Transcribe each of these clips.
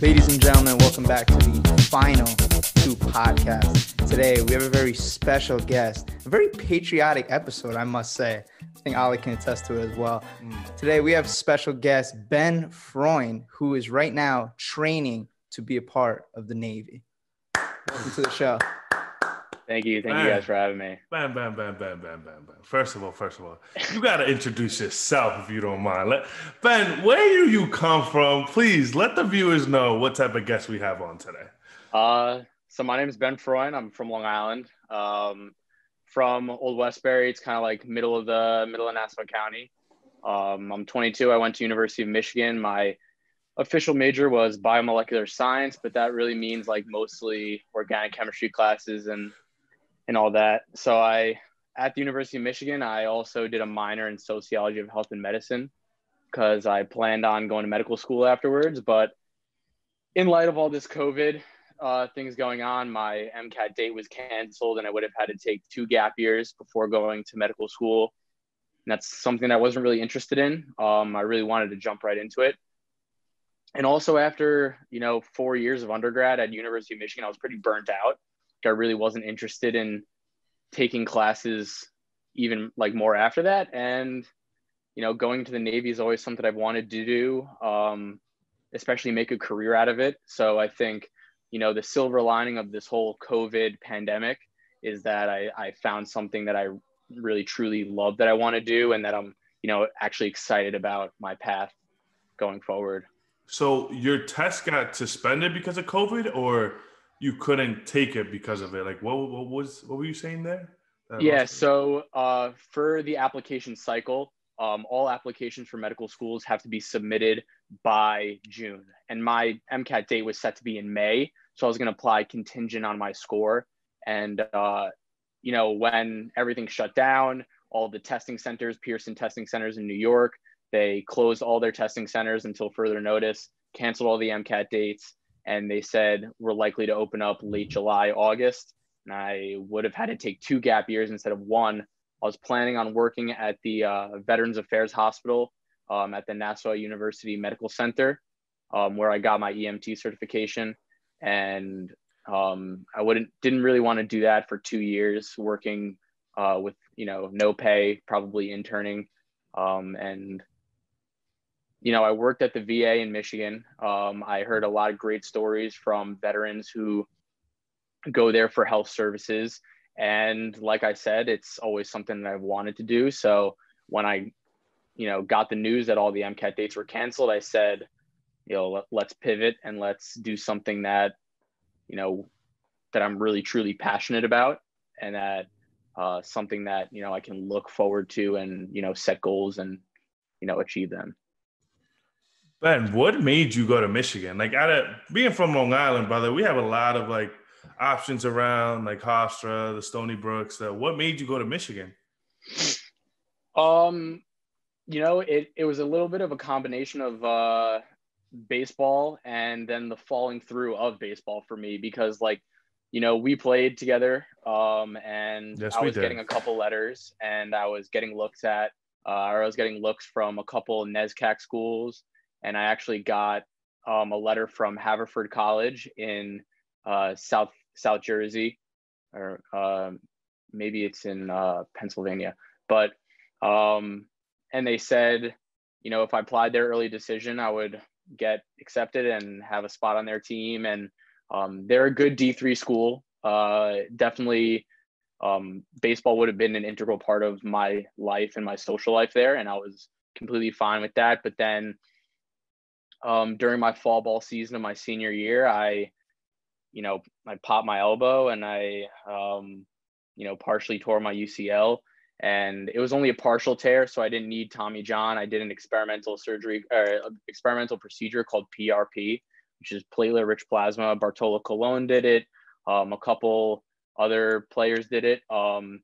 Ladies and gentlemen, welcome back to the final two podcast. Today we have a very special guest, a very patriotic episode, I must say. I think Ali can attest to it as well. Mm. Today we have special guest Ben Freund, who is right now training to be a part of the Navy. Welcome to the show. Thank you. Thank you guys for having me. Bam, bam, bam, bam, bam, bam, bam. First of all, first of all, you gotta introduce yourself if you don't mind. Let, ben, where do you come from? Please let the viewers know what type of guest we have on today. Uh, so my name is Ben Freund. I'm from Long Island. Um, from Old Westbury. It's kind of like middle of the middle of Nassau County. Um, I'm 22. I went to University of Michigan. My official major was biomolecular science, but that really means like mostly organic chemistry classes and and all that. So I at the University of Michigan, I also did a minor in sociology of health and medicine because I planned on going to medical school afterwards. But in light of all this COVID uh, things going on, my MCAT date was canceled, and I would have had to take two gap years before going to medical school. And that's something I wasn't really interested in. Um, I really wanted to jump right into it. And also, after you know four years of undergrad at University of Michigan, I was pretty burnt out. I really wasn't interested in taking classes even like more after that. And you know, going to the Navy is always something I've wanted to do, um, especially make a career out of it. So I think you know the silver lining of this whole COVID pandemic is that I, I found something that I really truly love that I want to do, and that I'm you know actually excited about my path going forward. So your test got suspended because of COVID, or you couldn't take it because of it? Like, what, what was what were you saying there? That Yeah. So uh, for the application cycle, um, all applications for medical schools have to be submitted by June, and my MCAT date was set to be in May. So I was going to apply contingent on my score, and uh, you know when everything shut down, all the testing centers, Pearson testing centers in New York, they closed all their testing centers until further notice, canceled all the MCAT dates, and they said we're likely to open up late July, August. And I would have had to take two gap years instead of one. I was planning on working at the uh, Veterans Affairs Hospital um, at the Nassau University Medical Center, um, where I got my EMT certification, and um, I wouldn't didn't really want to do that for two years, working uh, with you know no pay, probably interning, um, and you know I worked at the VA in Michigan. Um, I heard a lot of great stories from veterans who go there for health services. And like I said, it's always something that I've wanted to do. So when I, you know, got the news that all the MCAT dates were canceled, I said, you know, let, let's pivot and let's do something that, you know, that I'm really truly passionate about and that uh, something that, you know, I can look forward to and, you know, set goals and, you know, achieve them. Ben, what made you go to Michigan? Like, out of being from Long Island, brother, we have a lot of like options around, like Hofstra, the Stony Brooks. Uh, what made you go to Michigan? Um, you know, it it was a little bit of a combination of uh, baseball and then the falling through of baseball for me because, like, you know, we played together, um, and Yes, I was did. getting a couple letters, and I was getting looked at, uh, or I was getting looks from a couple NESCAC schools, and I actually got um, a letter from Haverford College in uh, South South Jersey, or um, maybe it's in uh, Pennsylvania, but um, and they said, you know, if I applied their early decision, I would get accepted and have a spot on their team. And um, they're a good D3 school. Uh, definitely, um, baseball would have been an integral part of my life and my social life there. And I was completely fine with that. But then um, during my fall ball season of my senior year, I, you know, I popped my elbow and I, um, you know, partially tore my UCL and it was only a partial tear, so I didn't need Tommy John. I did an experimental surgery or experimental procedure called PRP, which is platelet-rich plasma. Bartolo Colon did it. Um, a couple other players did it. Um,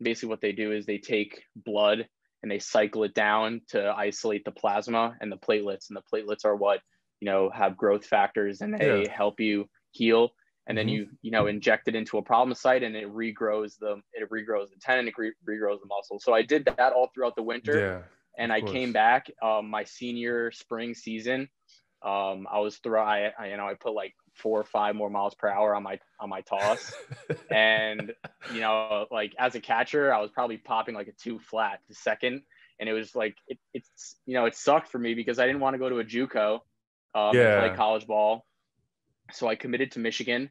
basically, what they do is they take blood and they cycle it down to isolate the plasma and the platelets, and the platelets are what you know have growth factors and they Yeah. help you heal and then Mhm. you you know inject it into a problem site and it regrows the it regrows the tendon it re- regrows the muscle so i did that all throughout the winter Yeah. and i course. came back um, my senior spring season Um, I was through, I, I you know I put like four or five more miles per hour on my on my toss, and you know like as a catcher I was probably popping like a two flat to second, and it was like it, it's you know it sucked for me because I didn't want to go to a JUCO, um, Yeah. play college ball, so I committed to Michigan,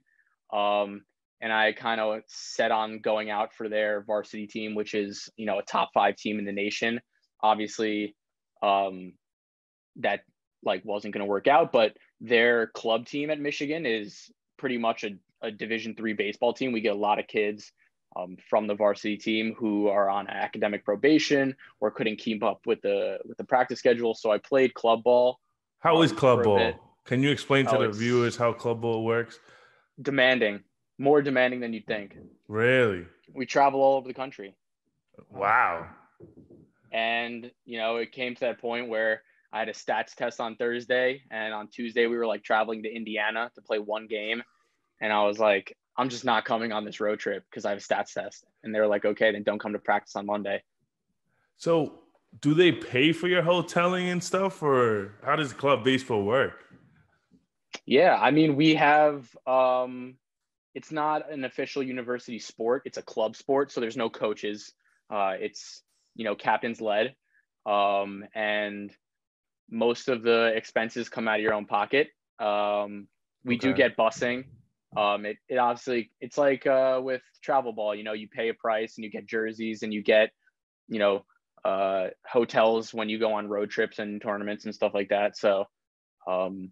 um, and I kind of set on going out for their varsity team, which is you know a top five team in the nation. Obviously, um, that like wasn't going to work out, but their club team at Michigan is pretty much a, a Division three baseball team. We get a lot of kids um, from the varsity team who are on academic probation or couldn't keep up with the with the practice schedule. So I played club ball, How is um, club ball? Can you explain to Oh, the it's- viewers how club ball works? demanding, more demanding than you'd think. Really? We travel all over the country. Wow. And, you know, it came to that point where I had a stats test on Thursday. And on Tuesday, we were like traveling to Indiana to play one game. And I was like, I'm just not coming on this road trip because I have a stats test. And they were like, okay, then don't come to practice on Monday. So, do they pay for your hoteling and stuff, or how does club baseball work? Yeah. I mean, we have, um, it's not an official university sport, it's a club sport. So there's no coaches. Uh, it's, you know, captains led. Um, and most of the expenses come out of your own pocket. Um, we do get busing. Um, it, it obviously it's like uh, with travel ball, you know, you pay a price and you get jerseys and you get, you know, uh, hotels when you go on road trips and tournaments and stuff like that. So um,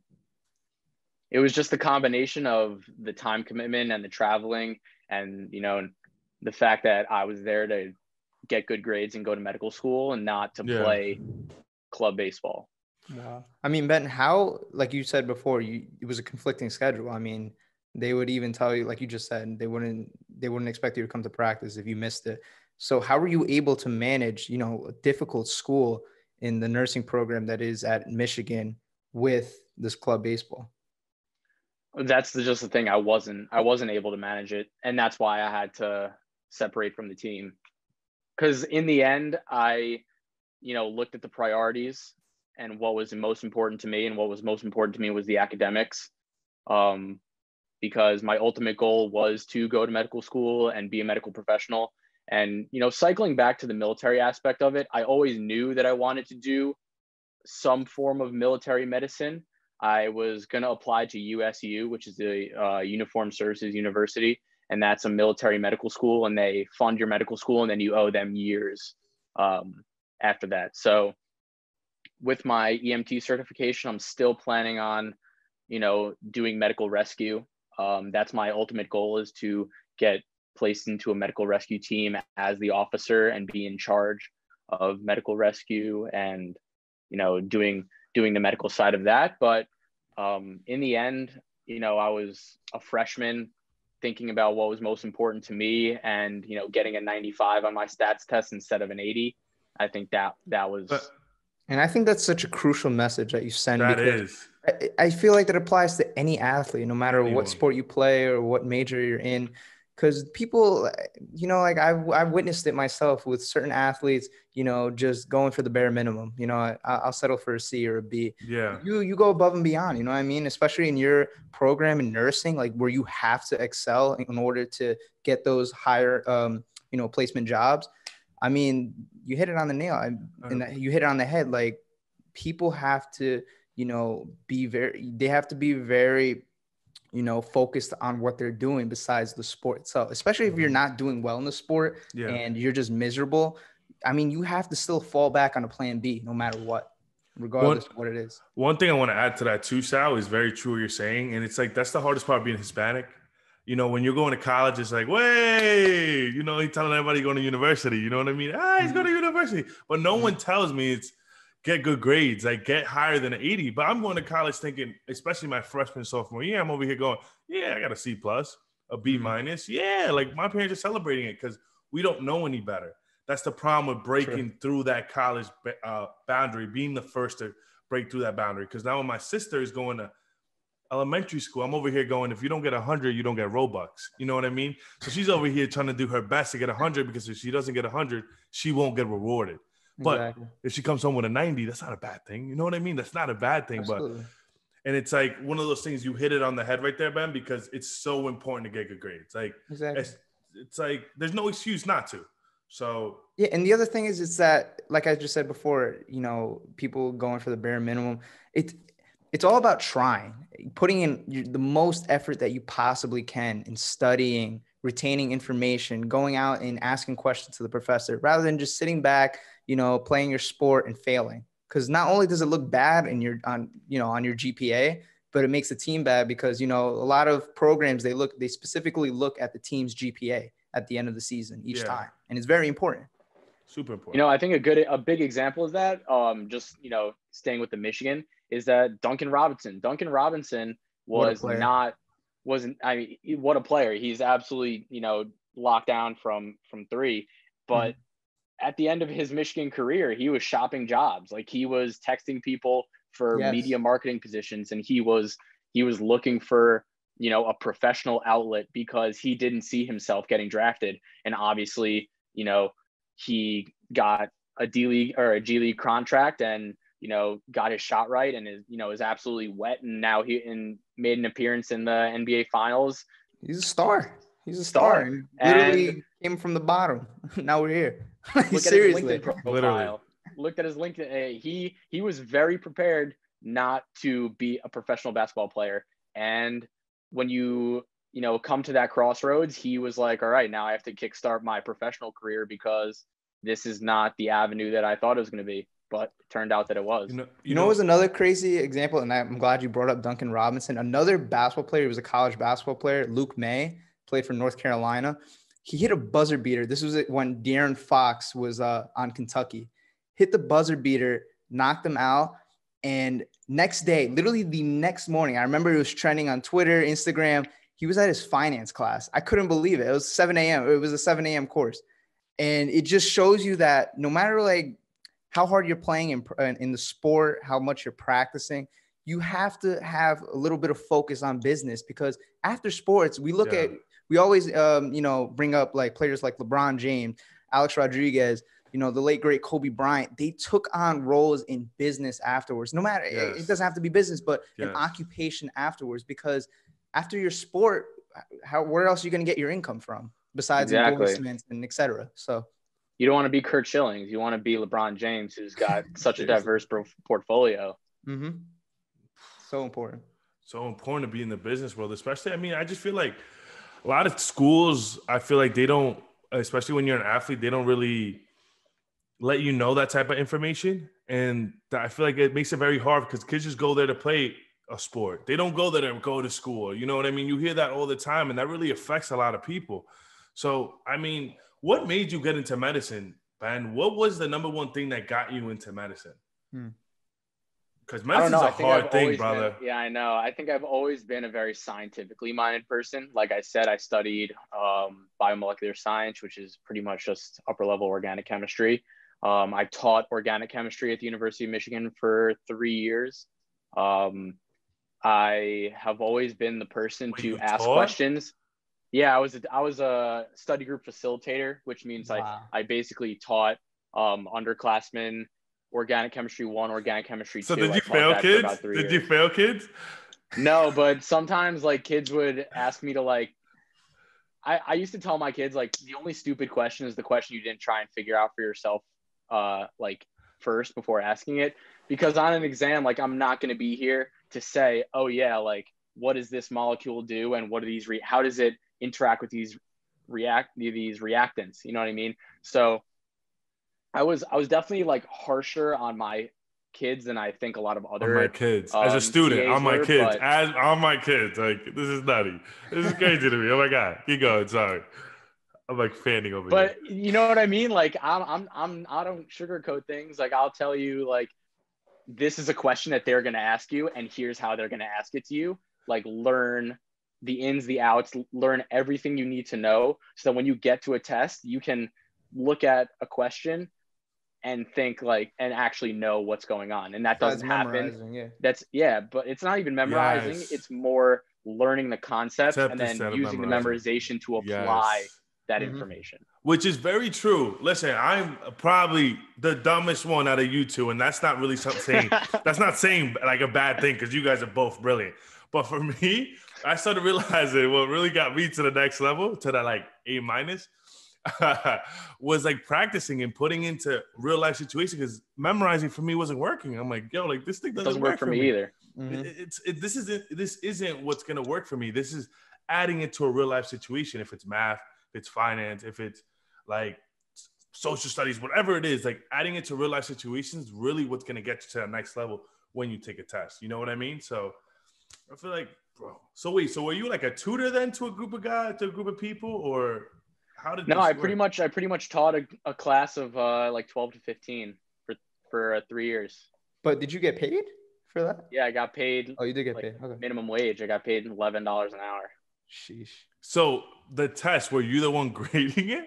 it was just the combination of the time commitment and the traveling and you know the fact that I was there to get good grades and go to medical school and not to Yeah. play club baseball. Wow. I mean, Ben, how, like you said before, you it was a conflicting schedule. I mean, they would even tell you, like you just said, they wouldn't they wouldn't expect you to come to practice if you missed it. So how were you able to manage, you know, a difficult school in the nursing program that is at Michigan with this club baseball? That's the, just the thing. I wasn't I wasn't able to manage it, and that's why I had to separate from the team. Because in the end, I, you know, looked at the priorities and what was most important to me, and what was most important to me was the academics. Um, because my ultimate goal was to go to medical school and be a medical professional. And you know, cycling back to the military aspect of it, I always knew that I wanted to do some form of military medicine. I was going to apply to USU, which is the uh, Uniform Services University, and that's a military medical school, and they fund your medical school, and then you owe them years um, after that. So, with my EMT certification, I'm still planning on, you know, doing medical rescue. Um, that's my ultimate goal is to get placed into a medical rescue team as the officer and be in charge of medical rescue and, you know, doing doing the medical side of that. But um, in the end, you know, I was a freshman thinking about what was most important to me and, you know, getting a 95 on my stats test instead of an 80. I think that that was But And I think that's such a crucial message that you send that because. I, I feel like that applies to any athlete, no matter Anyone. what sport you play or what major you're in. Because people, you know, like I've, I've witnessed it myself with certain athletes, you know, just going for the bare minimum. You know, I, I'll settle for a C or a B. Yeah. You you go above and beyond. You know what I mean? Especially in your program in nursing, like where you have to excel in order to get those higher, um, you know, placement jobs. I mean, you hit it on the nail. I, and you hit it on the head. Like people have to, you know, be very. They have to be very, you know, focused on what they're doing besides the sport itself. Especially if you're mm-hmm. not doing well in the sport Yeah. and you're just miserable. I mean, you have to still fall back on a plan B no matter what, regardless of what it is. One thing I want to add to that too, Sal, is very true what you're saying. And it's like that's the hardest part of being Hispanic. You know, when you're going to college, it's like, way, you know, he's telling everybody going to university. You know what I mean? Ah, he's going to university. But no one tells me it's get good grades, like get higher than an 80. But I'm going to college thinking, especially my freshman, sophomore year, I'm over here going, yeah, I got a C plus, a B minus. Yeah, like my parents are celebrating it because we don't know any better. That's the problem with breaking through that college uh, boundary, being the first to break through that boundary. Because now when my sister is going to elementary school, I'm over here going, if you don't get 100, you don't get Robux. You know what I mean? So she's over here trying to do her best to get 100 because if she doesn't get 100, she won't get rewarded. But Exactly. if she comes home with a 90, that's not a bad thing. You know what I mean? That's not a bad thing. But And it's like one of those things you hit it on the head right there, Ben, because it's so important to get good grades. Like Exactly. it's, it's like there's no excuse not to. So Yeah, and the other thing is, it's that, like I just said before, you know, people going for the bare minimum. It's it's all about trying, putting in the most effort that you possibly can in studying, retaining information, going out and asking questions to the professor, rather than just sitting back, you know, playing your sport and failing. Because not only does it look bad in your on you know on your GPA, but it makes the team bad because you know a lot of programs they look they specifically look at the team's GPA at the end of the season each Yeah. time, and it's very important. super important. You know, I think a good, a big example of that, um, just you know, staying with the Michigan, is that Duncan Robinson. Duncan Robinson was not, wasn't. I mean, what a player! He's absolutely, you know, locked down from from three. But Mm-hmm. at the end of his Michigan career, he was shopping jobs. Like he was texting people for Yes. media marketing positions, and he was he was looking for you know a professional outlet because he didn't see himself getting drafted and obviously you know he got a D League or a G League contract and you know got his shot right and is you know is absolutely wet and now he and made an appearance in the NBA finals He's a star. He's a star. Star. And And- literally came from the bottom. now we're here. look Seriously. at his LinkedIn profile Literally. looked at his LinkedIn he he was very prepared not to be a professional basketball player and when you you know come to that crossroads he was like all right now I have to kickstart my professional career because this is not the avenue that I thought it was going to be but it turned out that it was you know, You know, what was another crazy example, and I'm glad you brought up Duncan Robinson. Another basketball player, he was a college basketball player, Luke Maye, played for North Carolina. He hit a buzzer beater. This was when De'Aaron Fox was uh, on Kentucky. Hit the buzzer beater, knocked him out. And next day, literally the next morning, I remember it was trending on Twitter, Instagram. He was at his finance class. I couldn't believe it. It was 7 a.m. It was a 7 a.m. course. And it just shows you that no matter like how hard you're playing in, in the sport, how much you're practicing, you have to have a little bit of focus on business because after sports, we look Yeah. at, we always, um, you know, bring up like players like LeBron James, Alex Rodriguez, you know, the late great Kobe Bryant. They took on roles in business afterwards. No matter, it- it doesn't have to be business, but an occupation afterwards because after your sport, how where else are you going to get your income from besides Exactly. endorsements and et cetera? So you don't want to be Curt Schillings. You want to be LeBron James, who's got such a diverse pro- portfolio. mhm. so important. so important to be in the business world, especially. I mean, I just feel like a lot of schools, I feel like they don't, especially when you're an athlete, they don't really let you know that type of information. And I feel like it makes it very hard because kids just go there to play a sport. They don't go there to go to school. You know what I mean? You hear that all the time, and that really affects a lot of people. So, I mean, what made you get into medicine, Ben? What was the number one thing that got you into medicine? Hmm. Because I don't medicine's know. a I think hard I've thing, brother. Been, yeah, I know. I think I've always been a very scientifically minded person. Like I said, I studied um, biomolecular science, which is pretty much just upper level organic chemistry. Um, I taught organic chemistry at the University of Michigan for three years. Um, I have always been the person Wait, to ask taught? questions. Yeah, I was a, I was a study group facilitator, which means I Wow. I basically taught um, underclassmen organic chemistry one, organic chemistry So two. did you taught fail kids? about three Did you fail kids? No, but sometimes like kids would ask me to like. I, I used to tell my kids like the only stupid question is the question you didn't try and figure out for yourself, uh, like first before asking it. Because on an exam, like I'm not going to be here to say, oh yeah, like what does this molecule do and what are these re- how does it interact with these react these reactants? You know what I mean? So I was I was definitely like harsher on my kids than I think a lot of On other my kids, as a um, student, on my kids, but- as on my kids. Like this is nutty. This is crazy to me. Oh my god, keep going. Sorry, I'm like fanning over but here. you know what I mean? Like I'm, I'm, I'm, I don't sugarcoat things. Like I'll tell you, like this is a question that they're gonna ask you, and here's how they're gonna ask it to you. Like learn the ins, the outs, learn everything you need to know, so that when you get to a test, you can look at a question and think like and actually know what's going on. And that Besides doesn't happen. Yeah. That's yeah, but it's not even memorizing. Yes. It's more learning the concept Concept and then using the memorization to apply Yes. that Mhm. information. Which is very true. Listen, I'm probably the dumbest one out of you two, and that's not really something saying that's not saying like a bad thing because you guys are both brilliant. But for me, I started realizing what really got me to the next level, to that like A minus, was like practicing and putting into real life situations because memorizing for me wasn't working. I'm like, yo, like this thing doesn't, doesn't work for me either. Mhm. It- It's it, this isn't this isn't what's gonna work for me. This is adding it to a real life situation. If it's math, if it's finance, if it's like social studies, whatever it is, like adding it to real life situations, really what's gonna get you to that next level when you take a test. You know what I mean? So I feel like, bro. So wait, so were you like a tutor then to a group of guys, to a group of people, or how did? No, this I pretty much I pretty much taught a, a class of uh, like 12 to 15 for for uh, three years. But did you get paid for that? Yeah, I got paid Oh, you did get Like, paid. Okay. minimum wage. I got paid eleven dollars an hour. Sheesh. So the test, were you the one grading it?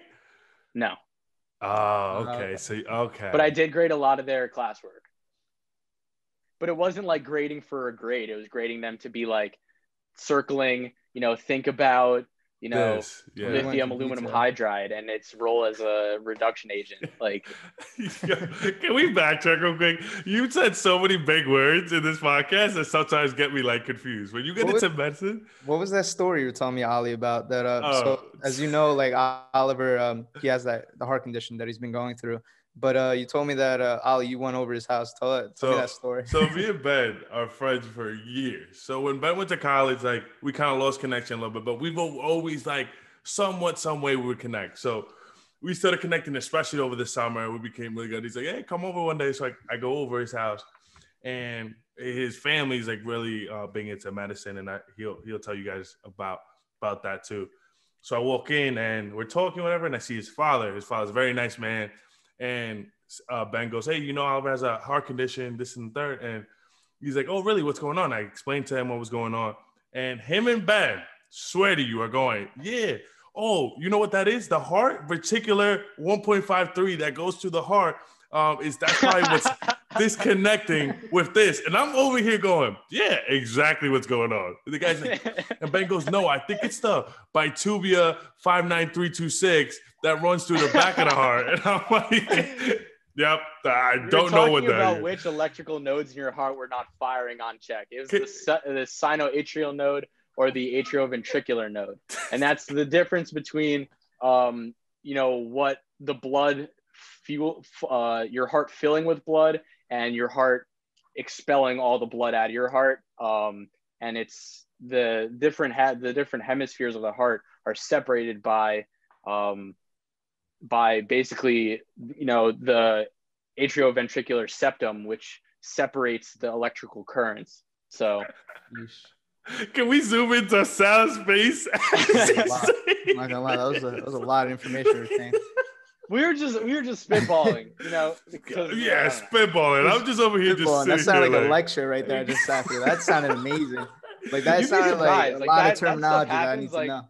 No, Oh, okay. okay. So okay. but I did grade a lot of their classwork. But it wasn't like grading for a grade. It was grading them to be like circling. You know, think about you know This, yeah. Lithium aluminum hydride and its role as a reduction agent. Like Can we backtrack real quick? You said so many big words in this podcast that sometimes get me like confused. When you get What into medicine, What was that story you were telling me, Ali, about that? Uh, so Oh. as you know, like Oliver, um, he has that the heart condition that he's been going through. But uh, you told me that uh, Ali, you went over his house. Tell it. Tell me that story. so me and Ben are friends for years. So when Ben went to college, like we kind of lost connection a little bit, but we've always like somewhat, some way we would connect. So we started connecting, especially over the summer. We became really good. He's like, "Hey, come over one day." So I, I go over his house, and his family's like really uh, big into medicine, and I, he'll he'll tell you guys about about that too. So I walk in and we're talking, whatever, and I see his father. His father's a very nice man, and uh, Ben goes, "Hey, you know, Oliver has a heart condition, this and the third. and he's like, "Oh, really? What's going on?" I explained to him what was going on, and him and Ben swear to you are going, "Yeah." Oh, you know what that is? The heart reticular 1.53 that goes to the heart um, is that's probably what's disconnecting with this. And I'm over here going, yeah, exactly what's going on. The guy's like, and Ben goes, no, I think it's the bitubia 59326 that runs through the back of the heart. And I'm like, yep, I don't know what that about is. which electrical nodes in your heart were not firing on check. It was the, the sinoatrial node or the atrioventricular node, and that's the difference between, um, you know, what the blood fuel, uh, your heart filling with blood, and your heart expelling all the blood out of your heart. Um, and it's the different ha- the different hemispheres of the heart are separated by um, by basically you know the atrioventricular septum which separates the electrical currents so Can we zoom into sound space? Wow. I'm not gonna lie, that was a, that was a lot of information. We were just we were just spitballing you know because, yeah, uh, spitballing. I'm just over here just That sounded here like a lecture right there. Just after that sounded amazing. Like that You'd sounded like a Like, lot that- that of terminology that I happens, need to know.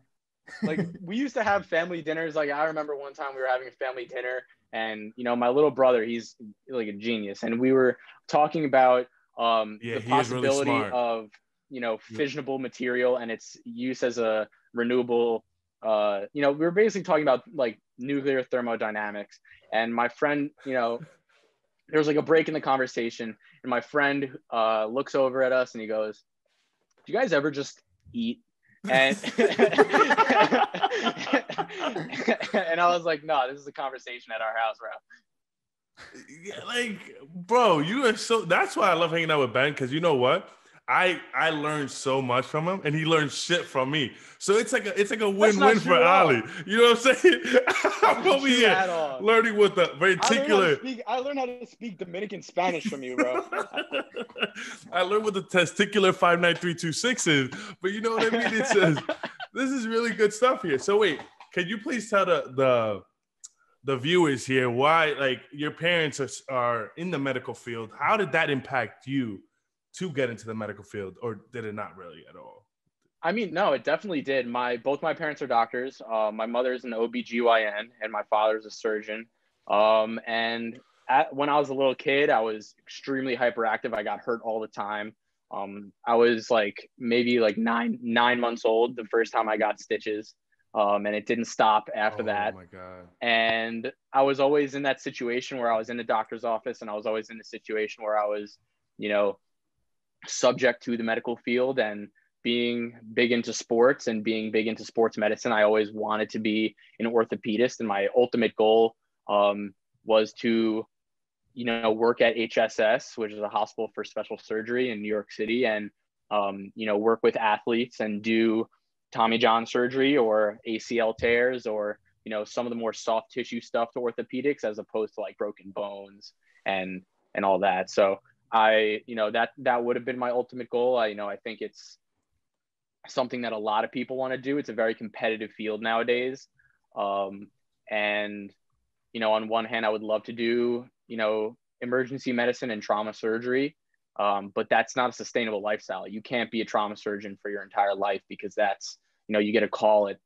Like we used to have family dinners. Like i remember one time we were having a family dinner and you know my little brother he's like a genius. And we were talking about um Yeah, the he is really possibility of you know Yeah. fissionable material and its use as a renewable uh you know we were basically talking about like nuclear thermodynamics. And my friend you know there was like a break in the conversation and my friend uh looks over at us and he goes do you guys ever just eat and and I was like, no, this is a conversation at our house, bro. Yeah, like, bro, you are so. That's why I love hanging out with Ben because you know what? I I learned so much from him, and he learned shit from me. So it's like a it's like a win win for. Ali. You know what I'm saying? I'm over here learning with the I learned, how to reticular. speak, I learned how to speak Dominican Spanish from you, bro. I learned what the testicular five nine three two six is, but you know what I mean. It says this is really good stuff here. So wait, can you please tell the the the viewers here why like your parents are, are in the medical field? How did that impact you to get into the medical field, or did it not really at all? I mean, no, it definitely did. My both my parents are doctors. Uh, my mother's an OBGYN and my father's a surgeon. Um, and at, when I was a little kid, I was extremely hyperactive. I got hurt all the time. Um, I was like maybe like nine nine months old the first time I got stitches. um, and it didn't stop after oh, that. my god. And I was always in that situation where I was in the doctor's office, and I was always in a situation where I was, you know, subject to the medical field and being big into sports and being big into sports medicine. I always wanted to be an orthopedist, and my ultimate goal um, was to you know work at hss which is a hospital for special surgery in new york city and um, you know work with athletes and do tommy john surgery or acl tears or you know some of the more soft tissue stuff to orthopedics as opposed to like broken bones and and all that so i you know that that would have been my ultimate goal i you know i think it's something that a lot of people want to do it's a very competitive field nowadays um, and you know on one hand i would love to do you know, emergency medicine and trauma surgery. Um, but that's not a sustainable lifestyle. You can't be a trauma surgeon for your entire life because that's, you know, you get a call at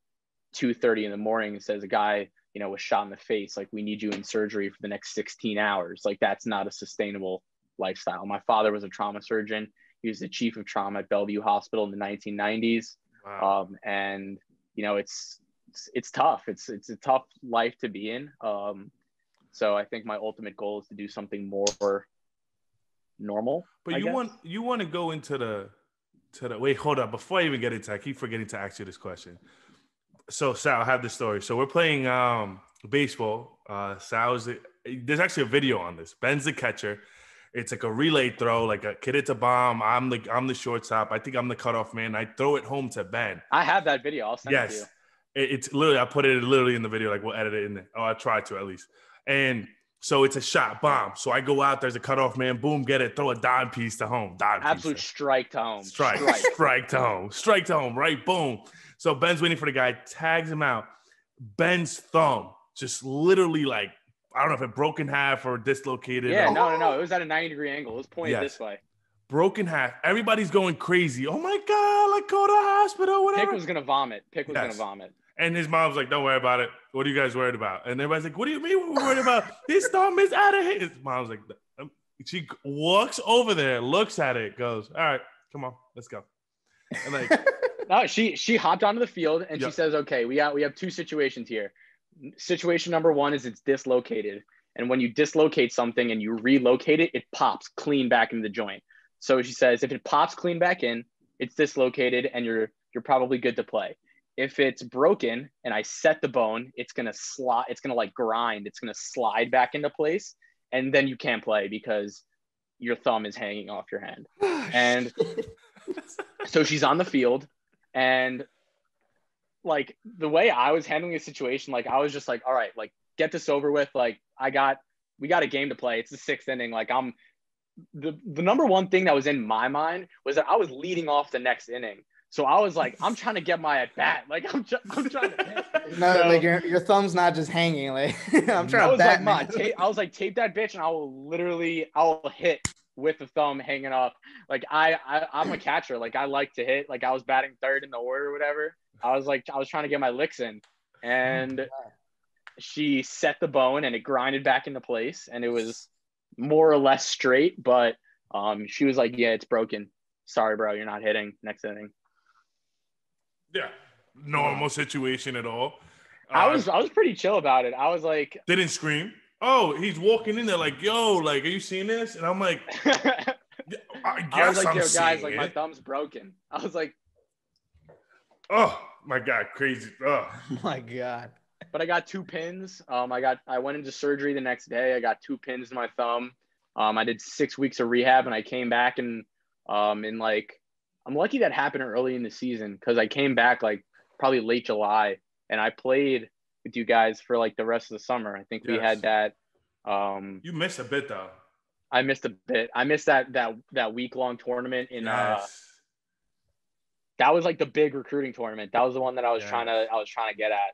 2.30 in the morning and says a guy, you know, was shot in the face. Like we need you in surgery for the next 16 hours. Like that's not a sustainable lifestyle. My father was a trauma surgeon. He was the chief of trauma at Bellevue Hospital in the 1990s. Wow. Um, and you know, it's, it's, it's tough. It's, it's a tough life to be in. Um, so I think my ultimate goal is to do something more normal. But I you guess. want you want to go into the to the wait, hold up. Before I even get into I keep forgetting to ask you this question. So Sal, I have this story. So we're playing um baseball. Uh Sal's there's actually a video on this. Ben's the catcher. It's like a relay throw, like a kid it's a bomb. I'm the I'm the shortstop. I think I'm the cutoff man. I throw it home to Ben. I have that video. I'll send yes. it to you. It's literally I put it literally in the video. Like we'll edit it in there. Oh, I tried to at least. And so it's a shot bomb. So I go out, there's a cutoff man, boom, get it, throw a dime piece to home. Dime Absolute piece strike to home. Strike, strike, strike to home. Strike to home, right? Boom. So Ben's waiting for the guy, tags him out. Ben's thumb just literally like, I don't know if it broke in half or dislocated. Yeah, or, no, no, no. It was at a 90 degree angle. It was pointed yes. this way. Broken half. Everybody's going crazy. Oh my God, like go to the hospital, whatever. Pick was going to vomit. Pick was yes. going to vomit. And his mom's like, "Don't worry about it. What are you guys worried about?" And everybody's like, "What do you mean we're worried about? His thumb is out of his." Mom's like, um, she walks over there, looks at it, goes, "All right, come on, let's go." And like, no, she she hopped onto the field and yep. she says, "Okay, we got we have two situations here. Situation number one is it's dislocated, and when you dislocate something and you relocate it, it pops clean back into the joint. So she says, if it pops clean back in, it's dislocated, and you're you're probably good to play." if it's broken and I set the bone, it's gonna slide, it's gonna like grind, it's gonna slide back into place, and then you can't play because your thumb is hanging off your hand. and so she's on the field, and like the way I was handling the situation, like I was just like, all right, like get this over with. Like I got, we got a game to play. It's the sixth inning. Like I'm, the the number one thing that was in my mind was that I was leading off the next inning. So I was like, I'm trying to get my at bat. Like I'm, I'm trying to. no, so, like your, your thumb's not just hanging. Like I'm trying I to was bat. Like, tape, I was like, tape that bitch, and I will literally, I will hit with the thumb hanging off. Like I, I, I'm a catcher. Like I like to hit. Like I was batting third in the order or whatever. I was like, I was trying to get my licks in, and she set the bone, and it grinded back into place, and it was more or less straight. But um, she was like, "Yeah, it's broken. Sorry, bro, you're not hitting next inning." Yeah, normal situation at all. Uh, I was I was pretty chill about it. I was like, didn't scream. Oh, he's walking in there like, yo, like, are you seeing this? And I'm like, I guess I was like, I'm yo, guys, like, my thumb's broken. I was like, oh my god, crazy. Oh my god. But I got two pins. Um, I got I went into surgery the next day. I got two pins in my thumb. Um, I did six weeks of rehab, and I came back and um, in like I'm lucky that happened early in the season because I came back like probably late July and I played with you guys for like the rest of the summer. I think yes. we had that. Um, you missed a bit though. I missed a bit. I missed that that that week long tournament in. Uh, yes. Uh, that was like the big recruiting tournament. That was the one that I was yes. trying to I was trying to get at.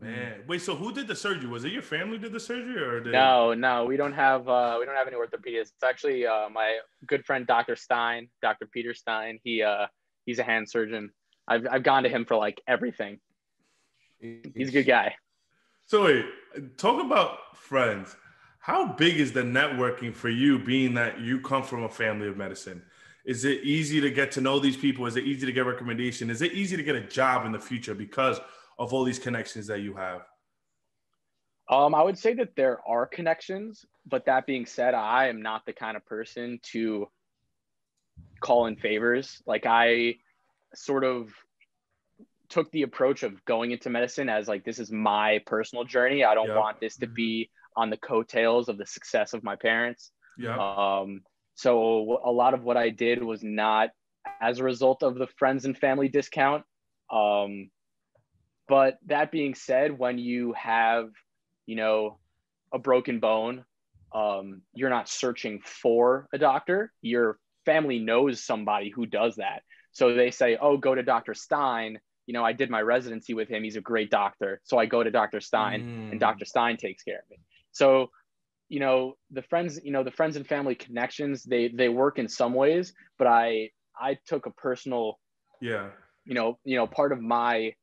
Man, wait. So who did the surgery? Was it your family did the surgery, or did... no? No, we don't have uh, we don't have any orthopedists. It's actually uh, my good friend Dr. Stein, Dr. Peter Stein. He uh, he's a hand surgeon. I've I've gone to him for like everything. He's a good guy. So wait, talk about friends. How big is the networking for you, being that you come from a family of medicine? Is it easy to get to know these people? Is it easy to get recommendation? Is it easy to get a job in the future because of all these connections that you have? Um, I would say that there are connections, but that being said, I am not the kind of person to call in favors. Like I sort of took the approach of going into medicine as like this is my personal journey. I don't want this to mm-hmm. be on the coattails of the success of my parents. Yeah. Um, so a lot of what I did was not as a result of the friends and family discount. Um, but that being said, when you have, you know, a broken bone, um, you're not searching for a doctor. Your family knows somebody who does that. So they say, oh, go to Dr. Stein. You know, I did my residency with him. He's a great doctor. So I go to Dr. Stein mm. and Dr. Stein takes care of me. So, you know, the friends, you know, the friends and family connections, they they work in some ways, but I I took a personal yeah, you know, you know, part of my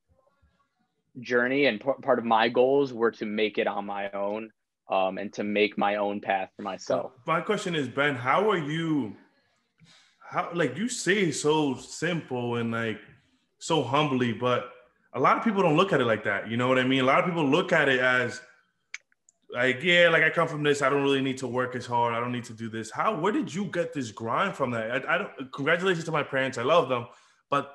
journey and p- part of my goals were to make it on my own um, and to make my own path for myself. My question is, Ben, how are you how like you say so simple and like so humbly, but a lot of people don't look at it like that. You know what I mean? A lot of people look at it as like, yeah, like I come from this. I don't really need to work as hard. I don't need to do this. How? Where did you get this grind from? That I, I don't. Congratulations to my parents. I love them, but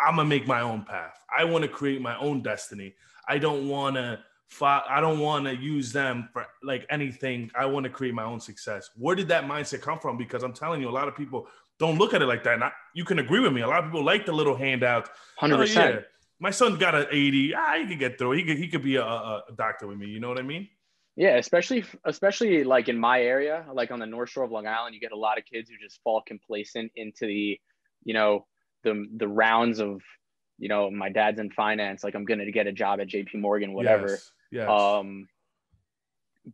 I'm gonna make my own path. I want to create my own destiny. I don't want to. I don't want to use them for like anything. I want to create my own success. Where did that mindset come from? Because I'm telling you, a lot of people don't look at it like that. And I, you can agree with me. A lot of people like the little handout. Hundred oh, percent. Yeah, my son got an eighty. Ah, he could get through. He could he could be a, a, doctor with me. You know what I mean? Yeah, especially especially like in my area, like on the North Shore of Long Island, you get a lot of kids who just fall complacent into the, you know, the the rounds of, you know, my dad's in finance. Like I'm gonna get a job at J.P. Morgan, whatever. Yes. yes. Um,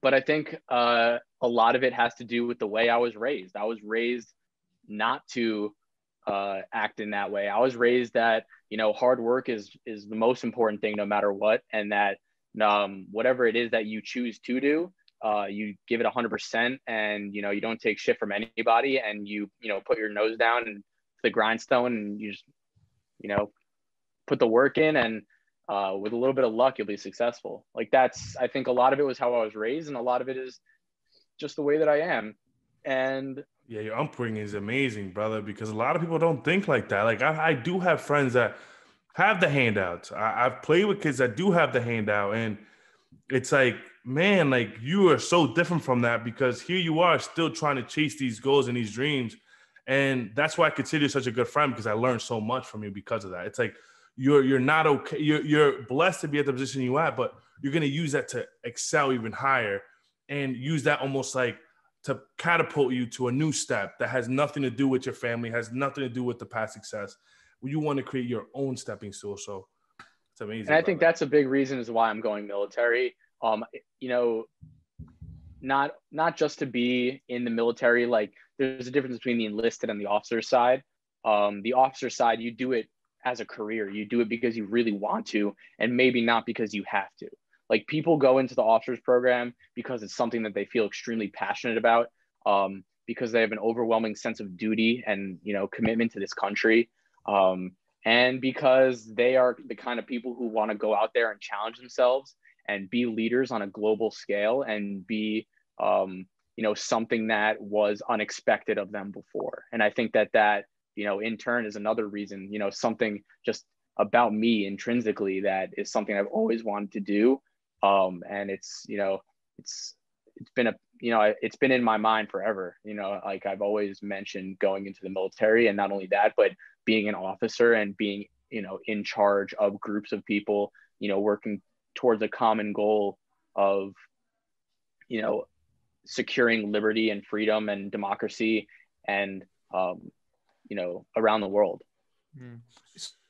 but I think uh, a lot of it has to do with the way I was raised. I was raised not to uh, act in that way. I was raised that you know hard work is is the most important thing no matter what, and that um, whatever it is that you choose to do, uh, you give it hundred percent, and you know you don't take shit from anybody, and you you know put your nose down and the grindstone, and you just you know put the work in, and uh, with a little bit of luck, you'll be successful. Like that's I think a lot of it was how I was raised, and a lot of it is just the way that I am, and yeah, your upbringing is amazing, brother, because a lot of people don't think like that. Like I, I do have friends that have the handouts. I, I've played with kids that do have the handout, and it's like, man, like you are so different from that because here you are still trying to chase these goals and these dreams. And that's why I consider you such a good friend because I learned so much from you because of that. It's like you're you're not okay. You're you're blessed to be at the position you at, but you're gonna use that to excel even higher and use that almost like to catapult you to a new step that has nothing to do with your family, has nothing to do with the past success. You want to create your own stepping stool. So it's amazing. And I think that's a big reason is why I'm going military. Um, you know, not not just to be in the military. Like there's a difference between the enlisted and the officer side. Um, the officer side, you do it as a career. You do it because you really want to, and maybe not because you have to. Like people go into the officers program because it's something that they feel extremely passionate about, um, because they have an overwhelming sense of duty and you know commitment to this country, um, and because they are the kind of people who want to go out there and challenge themselves and be leaders on a global scale and be um, you know something that was unexpected of them before. And I think that that you know in turn is another reason you know something just about me intrinsically that is something I've always wanted to do um, and it's you know it's it's been a you know it's been in my mind forever you know like i've always mentioned going into the military and not only that but being an officer and being you know in charge of groups of people you know working towards a common goal of you know securing liberty and freedom and democracy and um, you know around the world hmm.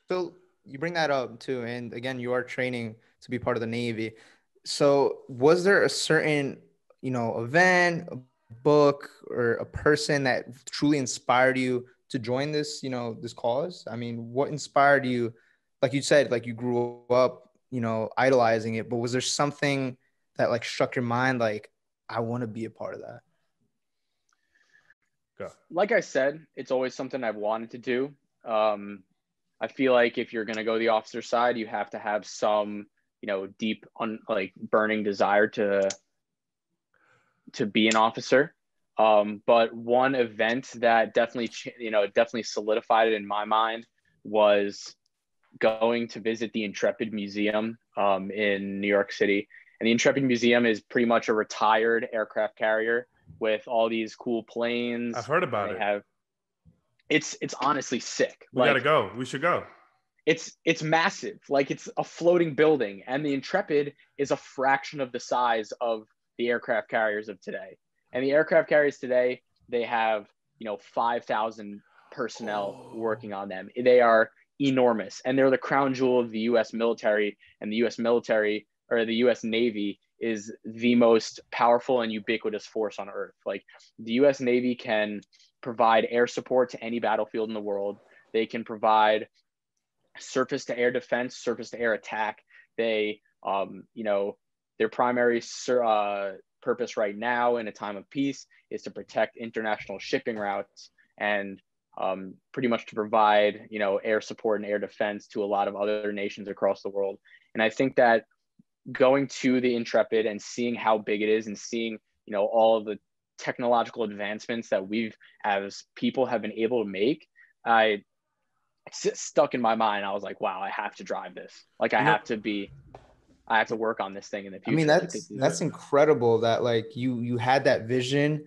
so you bring that up too and again you are training to be part of the navy so was there a certain you know event a book or a person that truly inspired you to join this you know this cause i mean what inspired you like you said like you grew up you know idolizing it but was there something that like struck your mind like i want to be a part of that Go. Like I said, it's always something I've wanted to do. Um, I feel like if you're going to go the officer side, you have to have some, you know, deep, un, like burning desire to to be an officer. Um, but one event that definitely, you know, definitely solidified it in my mind was going to visit the Intrepid Museum um, in New York City. And the Intrepid Museum is pretty much a retired aircraft carrier with all these cool planes. I've heard about it. Have it's it's honestly sick. We gotta go. We should go. It's it's massive. Like it's a floating building, and the Intrepid is a fraction of the size of the aircraft carriers of today. And the aircraft carriers today, they have you know five thousand personnel Oh. working on them. They are enormous, and they're the crown jewel of the U.S. military. And the U.S. military or the U.S. Navy is the most powerful and ubiquitous force on earth. Like the U.S. Navy can provide air support to any battlefield in the world. They can provide surface to air defense, surface to air attack. They, um, you know, their primary uh, purpose right now in a time of peace is to protect international shipping routes and um, pretty much to provide, you know, air support and air defense to a lot of other nations across the world. And I think that going to the Intrepid and seeing how big it is and seeing, you know, all of the technological advancements that we've as people have been able to make, I stuck in my mind. I was like, wow, I have to drive this. Like I You know- have to be, I have to work on this thing in the future. I mean, that's that's incredible that like you you had that vision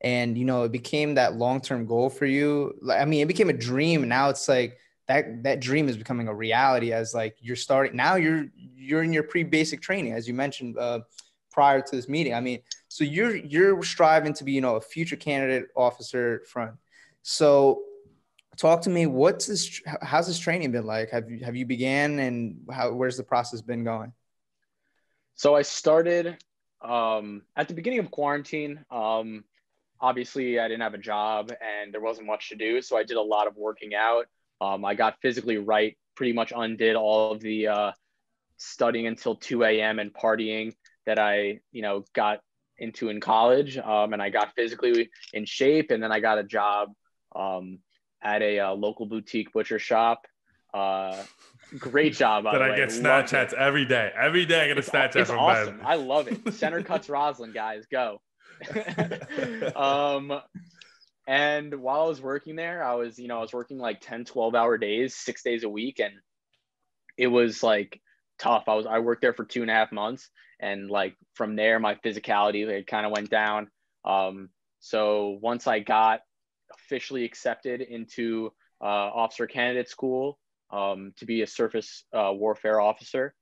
and you know it became that long-term goal for you. Like I mean, it became a dream now it's like that that dream is becoming a reality as like you're starting now you're you're in your pre-basic training as you mentioned uh, prior to this meeting. I mean, so you're you're striving to be, you know, a future candidate officer front. So talk to me what's this how's this training been like? Have you have you began and how where's the process been going? So I started um, at the beginning of quarantine. Um, obviously, I didn't have a job and there wasn't much to do, so I did a lot of working out. Um, I got physically right, pretty much undid all of the uh, studying until 2 a.m. and partying that I, you know, got into in college. Um, and I got physically in shape, and then I got a job um, at a uh, local boutique butcher shop. Uh, great job. By That I way. get. Snapchats every day. Every day I get a It's, Snapchat it's from awesome. Ben. I love it. Center cuts Roslyn, guys, go. um, and while I was working there, I was, you know, I was working like 10, 12 hour days, six days a week. And it was like tough. I was, I worked there for two and a half months. And like from there, my physicality, it kind of went down. Um, so once I got officially accepted into uh, officer candidate school um, to be a surface uh, warfare officer,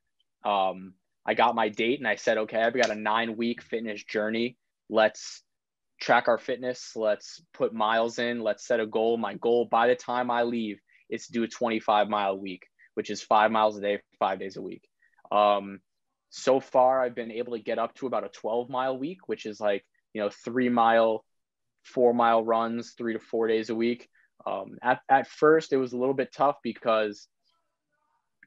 um, I got my date and I said, okay, I've got a nine week fitness journey. Let's track our fitness. Let's put miles in. Let's set a goal. My goal by the time I leave is to do a 25 mile week, which is five miles a day, five days a week. Um, so far, I've been able to get up to about a 12 mile week, which is like, you know, three mile, four mile runs, three to four days a week. Um, at, at first, it was a little bit tough because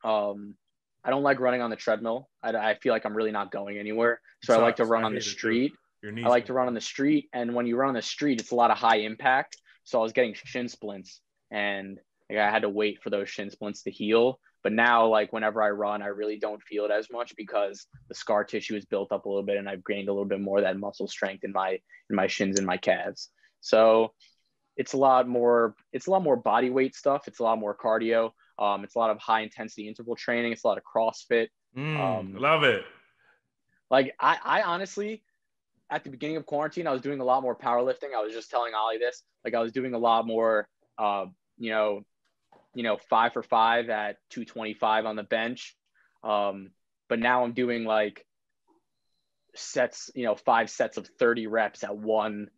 um, I don't like running on the treadmill. I, I feel like I'm really not going anywhere. So I like to run on the hate it too. street. I like to run on the street. And when you run on the street, it's a lot of high impact. So I was getting shin splints and like, I had to wait for those shin splints to heal. But now, like whenever I run, I really don't feel it as much because the scar tissue is built up a little bit and I've gained a little bit more of that muscle strength in my in my shins and my calves. So it's a lot more it's a lot more body weight stuff. It's a lot more cardio. Um, it's a lot of high intensity interval training. It's a lot of CrossFit. Mm, um, love it. Like I, I honestly, at the beginning of quarantine, I was doing a lot more powerlifting. I was just telling Ollie this. Like I was doing a lot more, uh, you know, you know, five for five at 225 on the bench. Um, but now I'm doing like sets, you know, five sets of 30 reps at one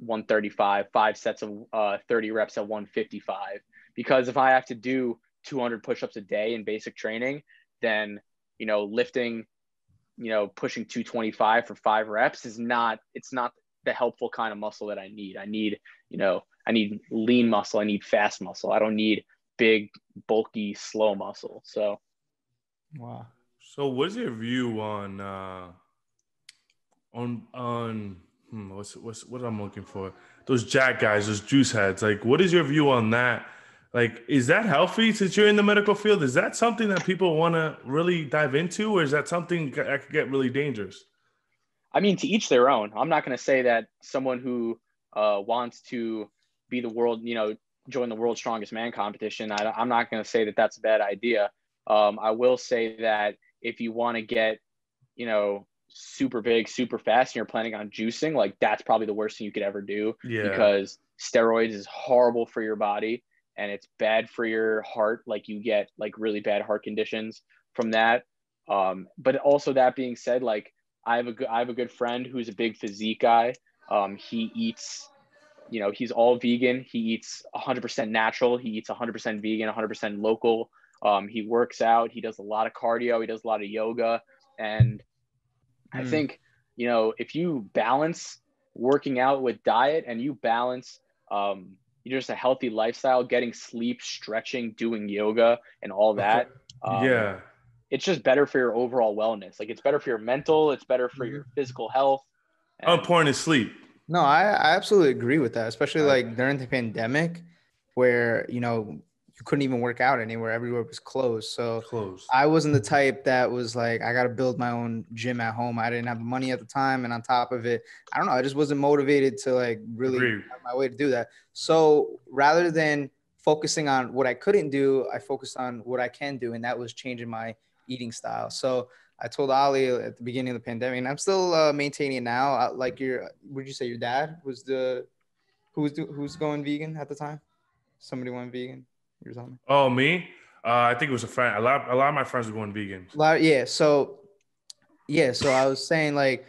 135, five sets of uh, 30 reps at 155. Because if I have to do 200 push-ups a day in basic training, then you know, lifting you know, pushing 225 for five reps is not, it's not the helpful kind of muscle that I need. I need, you know, I need lean muscle. I need fast muscle. I don't need big, bulky, slow muscle. So, Wow. So, what's your view on uh, on on hmm, what's what's what I'm looking for? Those jack guys, those juice heads. Like, what is your view on that? Like, is that healthy since you're in the medical field? Is that something that people want to really dive into, or is that something that could get really dangerous? I mean, to each their own. I'm not going to say that someone who uh, wants to be the world, you know, join the world's strongest man competition. I, am not going to say that that's a bad idea. Um, I will say that if you want to get, you know, super big, super fast, and you're planning on juicing, like that's probably the worst thing you could ever do. Yeah. Because steroids is horrible for your body and it's bad for your heart. Like you get like really bad heart conditions from that. Um, but also that being said, like I have a good I have a good friend who's a big physique guy. Um, he eats, you know, he's all vegan. He eats 100% natural. He eats 100% vegan, 100% local. Um, he works out. He does a lot of cardio. He does a lot of yoga. And mm. I hmm. think, you know, if you balance working out with diet and you balance um, just a healthy lifestyle, getting sleep, stretching, doing yoga, and all that. Um, yeah. It's just better for your overall wellness. Like it's better for your mental, it's better for your mm-hmm. physical health. How important is sleep? No, I, I absolutely agree with that, especially like during the pandemic where, you know, you couldn't even work out anywhere. Everywhere was closed. So closed. I wasn't the type that was like, I got to build my own gym at home. I didn't have the money at the time. And on top of it, I don't know, I just wasn't motivated to like really my way to do that. So rather than focusing on what I couldn't do, I focused on what I can do. And that was changing my eating style. So I told Ollie at the beginning of the pandemic, and I'm still uh, maintaining it now. Uh, like your, would you say your dad was the, who was, who's going vegan at the time? Somebody went vegan. You were telling me. Oh, me? Uh, I think it was a friend. A lot, a lot of my friends were going vegan. Lot, yeah. So, yeah. So I was saying like,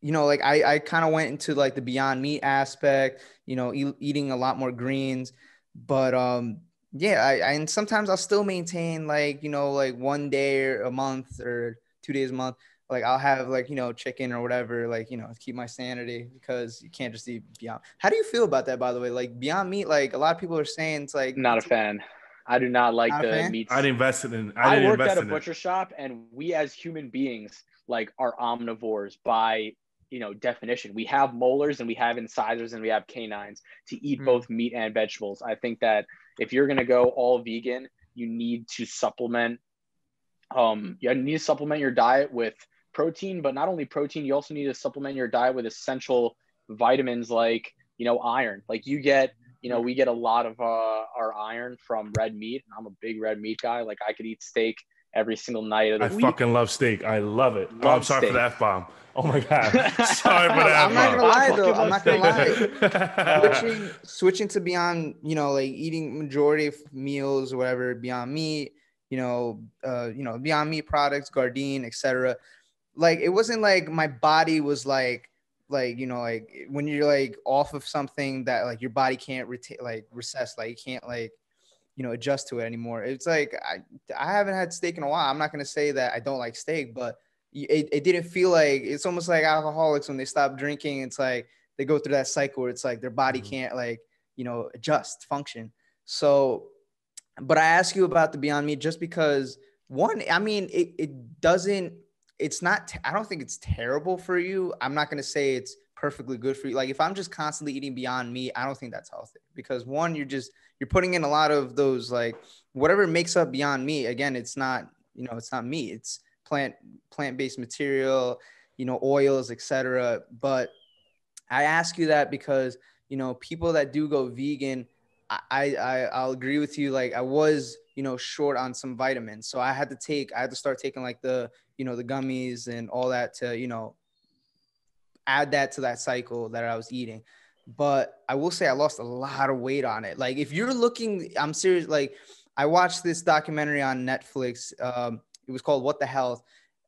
you know, like I, I kind of went into like the Beyond Meat aspect. You know, e- eating a lot more greens, but um, yeah. I, I and sometimes I'll still maintain like you know like one day or a month or two days a month like I'll have like you know chicken or whatever, like you know, keep my sanity because you can't just eat Beyond. How do you feel about that, by the way? Like Beyond Meat, like a lot of people are saying it's like not a fan. I do not like not the meat. I'd invested in. I, I worked at a butcher it. shop, and we as human beings like are omnivores by you know definition. We have molars and we have incisors and we have canines to eat mm. both meat and vegetables. I think that if you're gonna go all vegan, you need to supplement. Um, you need to supplement your diet with protein, but not only protein, you also need to supplement your diet with essential vitamins like, you know, iron. Like you get, you know, we get a lot of uh, our iron from red meat. I'm a big red meat guy. Like I could eat steak every single night of the I week. fucking love steak. I love it. Love oh, I'm sorry steak. for that bomb. Oh my god. Sorry for that. I'm not gonna lie though. I'm not gonna lie. switching, switching to beyond, you know, like eating majority of meals or whatever, beyond meat, you know, uh, you know, beyond meat products, Gardein, etc like it wasn't like my body was like like you know like when you're like off of something that like your body can't retain like recess like you can't like you know adjust to it anymore. It's like i i haven't had steak in a while. I'm not going to say that i don't like steak but it, it didn't feel like it's almost like alcoholics when they stop drinking it's like they go through that cycle where it's like their body mm-hmm. can't like you know adjust function. So but i ask you about the beyond meat just because one i mean it, it doesn't it's not I don't think it's terrible for you. I'm not going to say it's perfectly good for you. Like if I'm just constantly eating beyond meat, I don't think that's healthy because one you're just you're putting in a lot of those like whatever makes up beyond meat. Again, it's not, you know, it's not meat. It's plant plant-based material, you know, oils, etc. But I ask you that because, you know, people that do go vegan, I, I I'll agree with you. Like I was, you know, short on some vitamins. So I had to take, I had to start taking like the, you know the gummies and all that to you know add that to that cycle that I was eating. But I will say I lost a lot of weight on it. Like if you're looking, I'm serious. Like I watched this documentary on Netflix. Um, it was called What the Health.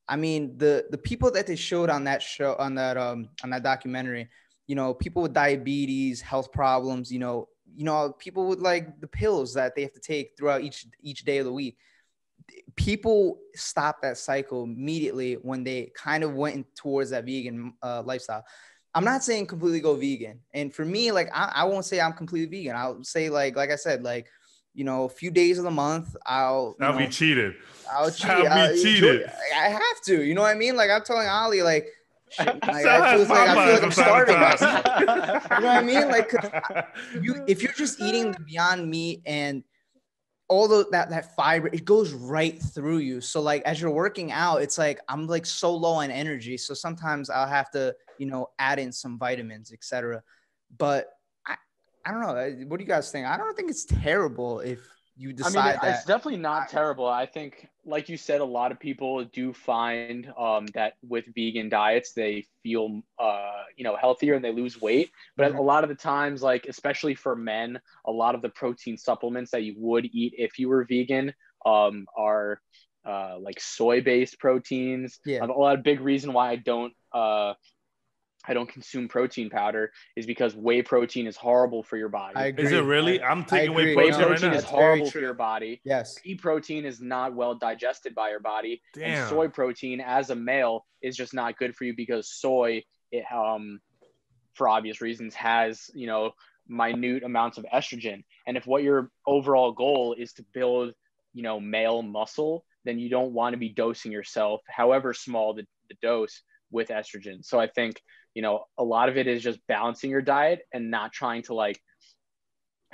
I mean, the the people that they showed on that show on that um on that documentary, you know, people with diabetes, health problems, you know, you know, people with like the pills that they have to take throughout each each day of the week people stop that cycle immediately when they kind of went towards that vegan uh, lifestyle. I'm not saying completely go vegan. And for me, like I, I won't say I'm completely vegan. I'll say like like I said, like you know, a few days of the month, I'll I'll know, be cheated. I'll cheat. I'll be cheated. I have to. You know what I mean? Like I'm telling Ollie, like. Like, I, feel like, I feel like I'm starving. you know what I mean? Like, you if you're just eating the Beyond Meat and all the that that fiber it goes right through you so like as you're working out it's like i'm like so low on energy so sometimes i'll have to you know add in some vitamins etc but i i don't know what do you guys think i don't think it's terrible if you decide I mean, that it's definitely not terrible. I think, like you said, a lot of people do find um, that with vegan diets they feel uh, you know healthier and they lose weight. But mm-hmm. a lot of the times, like especially for men, a lot of the protein supplements that you would eat if you were vegan um, are uh, like soy based proteins. Yeah, a lot of big reason why I don't uh, I don't consume protein powder is because whey protein is horrible for your body. I agree. Is it really? I'm taking whey protein. Whey protein right is horrible for your body. Yes. Pea protein is not well digested by your body. Damn. And soy protein as a male is just not good for you because soy, it, um, for obvious reasons, has, you know, minute amounts of estrogen. And if what your overall goal is to build, you know, male muscle, then you don't want to be dosing yourself, however small the, the dose, with estrogen. So I think you know a lot of it is just balancing your diet and not trying to like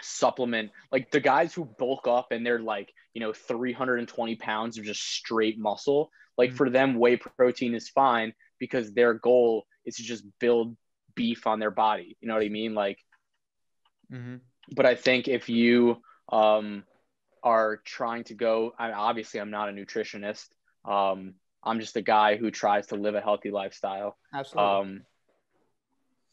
supplement like the guys who bulk up and they're like you know 320 pounds of just straight muscle like mm-hmm. for them whey protein is fine because their goal is to just build beef on their body. You know what i mean? Like mm-hmm. but i think if you um are trying to go I, obviously i'm not a nutritionist. Um i'm just a guy who tries to live a healthy lifestyle. Absolutely. Um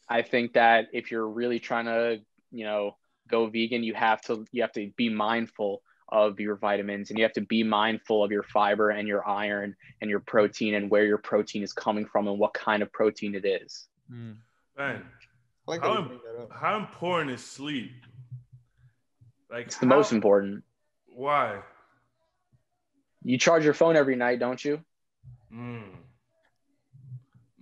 I think that if you're really trying to, you know, go vegan, you have to you have to be mindful of your vitamins and you have to be mindful of your fiber and your iron and your protein and where your protein is coming from and what kind of protein it is. Mm. Man, like how, how important is sleep? Like it's the how, most important. Why? You charge your phone every night, don't you? Mm.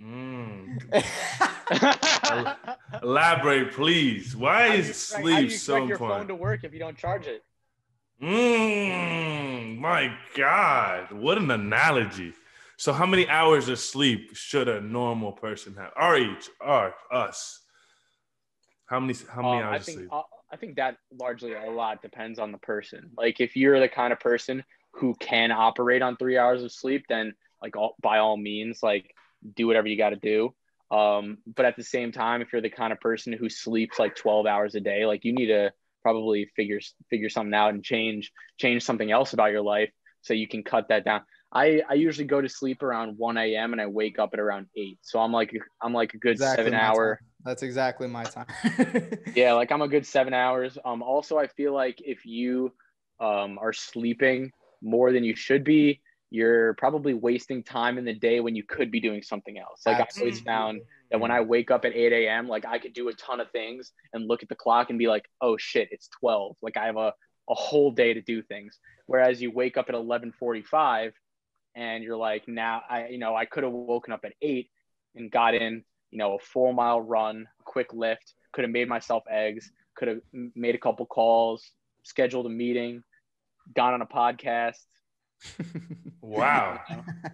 Mm. Elaborate, please. Why is sleep so important? your phone to work if you don't charge it? Mmm, my God, what an analogy. So, how many hours of sleep should a normal person have? Our age, our us. How many? How many uh, hours I think, sleep? Uh, I think that largely a lot depends on the person. Like, if you're the kind of person who can operate on three hours of sleep, then like all, by all means, like do whatever you got to do. Um, but at the same time, if you're the kind of person who sleeps like 12 hours a day, like you need to probably figure figure something out and change change something else about your life so you can cut that down. I, I usually go to sleep around 1 a.m. and I wake up at around 8. So I'm like I'm like a good exactly seven hour. Time. That's exactly my time. yeah, like I'm a good seven hours. Um also I feel like if you um are sleeping more than you should be, you're probably wasting time in the day when you could be doing something else. Like I always found that when I wake up at 8 a.m., like I could do a ton of things and look at the clock and be like, oh shit, it's 12. Like I have a, a whole day to do things. Whereas you wake up at 1145 and you're like, now I, you know, I could have woken up at eight and got in, you know, a four mile run, quick lift, could have made myself eggs, could have made a couple calls, scheduled a meeting, gone on a podcast, wow.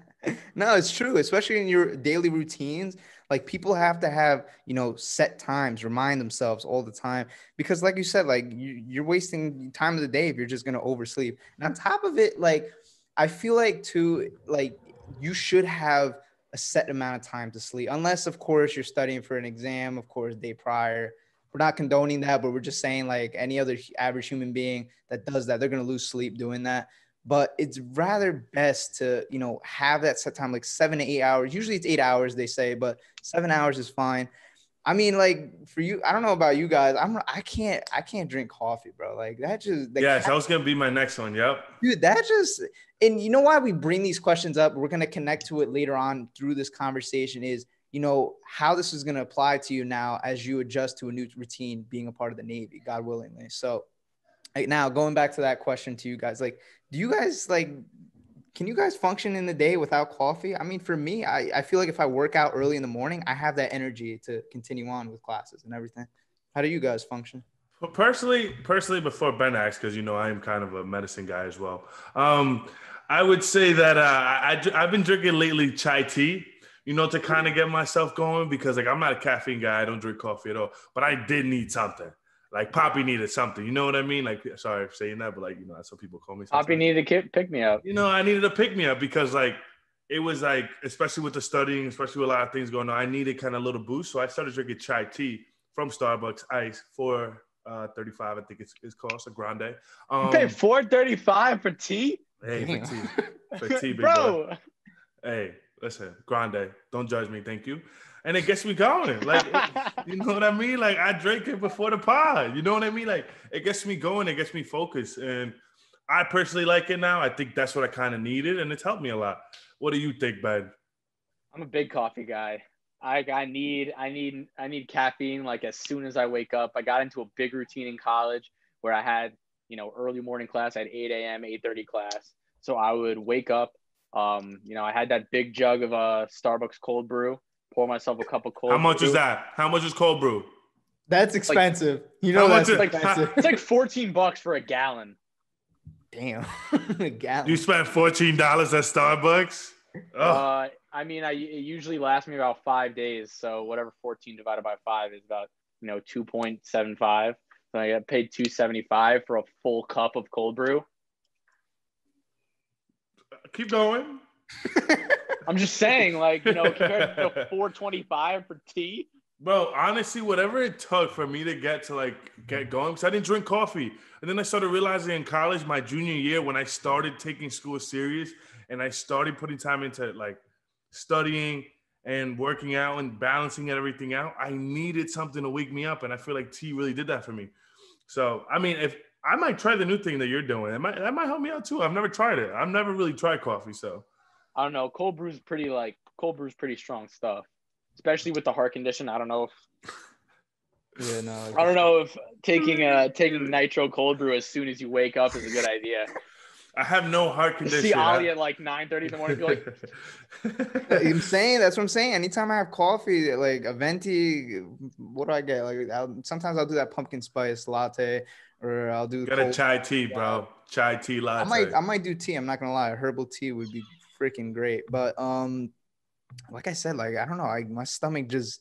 no, it's true, especially in your daily routines. Like people have to have, you know, set times, remind themselves all the time. Because, like you said, like you, you're wasting time of the day if you're just gonna oversleep. And on top of it, like I feel like too, like you should have a set amount of time to sleep, unless of course you're studying for an exam, of course, day prior. We're not condoning that, but we're just saying like any other average human being that does that, they're gonna lose sleep doing that but it's rather best to you know have that set time like seven to eight hours. Usually it's eight hours they say but seven hours is fine. I mean like for you i don't know about you guys. I'm i can't i can't drink coffee bro. Like that just yes that was gonna be my next one. Yep. Dude that just and you know why we bring these questions up? We're gonna connect to it later on through this conversation is you know how this is going to apply to you now as you adjust to a new routine being a part of the navy god willingly. So now going back to that question to you guys like do you guys like can you guys function in the day without coffee i mean for me I, I feel like if i work out early in the morning i have that energy to continue on with classes and everything how do you guys function well, personally personally before ben asks because you know i am kind of a medicine guy as well um, i would say that uh, I, i've been drinking lately chai tea you know, to kind of get myself going because like I'm not a caffeine guy. I don't drink coffee at all, but I did need something. Like Poppy needed something. You know what I mean? Like, sorry for saying that, but like, you know, that's what people call me. Poppy needed a pick me up. You know, I needed a pick me up because like it was like, especially with the studying, especially with a lot of things going on, I needed kind of a little boost. So I started drinking chai tea from Starbucks Ice for uh 35, I think it's, it's cost a grande. Um, you thirty five for tea, hey, for tea, for tea, big boy. bro. Hey, listen, grande. Don't judge me, thank you. And it gets me going. Like, you know what I mean? Like, I drink it before the pod. You know what I mean? Like, it gets me going. It gets me focused. And I personally like it now. I think that's what I kind of needed, and it's helped me a lot. What do you think, Ben? I'm a big coffee guy. I I need I need I need caffeine like as soon as I wake up. I got into a big routine in college where I had you know early morning class. I had 8 a.m. 8:30 class, so I would wake up. Um, you know, I had that big jug of a uh, Starbucks cold brew. Pour myself a cup of cold. How much brew. is that? How much is cold brew? That's expensive. you know how that's much is- expensive. It's like 14 bucks for a gallon. Damn. Gallon. You spent fourteen dollars at Starbucks. Uh, I mean, I it usually lasts me about five days. So whatever 14 divided by five is about you know 2.75. So I got paid 275 for a full cup of cold brew. keep going. I'm just saying, like you know, compared to 425 for tea. Bro, honestly, whatever it took for me to get to like get going, because I didn't drink coffee. And then I started realizing in college, my junior year, when I started taking school serious and I started putting time into like studying and working out and balancing everything out, I needed something to wake me up. And I feel like tea really did that for me. So, I mean, if I might try the new thing that you're doing, it might, that might help me out too. I've never tried it. I've never really tried coffee. So, I don't know. Cold brew's pretty like cold brew's pretty strong stuff, especially with the heart condition. I don't know if yeah, no. I don't know if taking uh taking nitro cold brew as soon as you wake up is a good idea. I have no heart condition. See Ollie at like 9:30 in the morning, be like, I'm saying that's what I'm saying. Anytime I have coffee, like a venti, what do I get? Like I'll, sometimes I'll do that pumpkin spice latte, or I'll do. Got a chai tea, bro. Chai tea latte. I might I might do tea. I'm not gonna lie. Herbal tea would be freaking great. But um, like I said, like I don't know. I my stomach just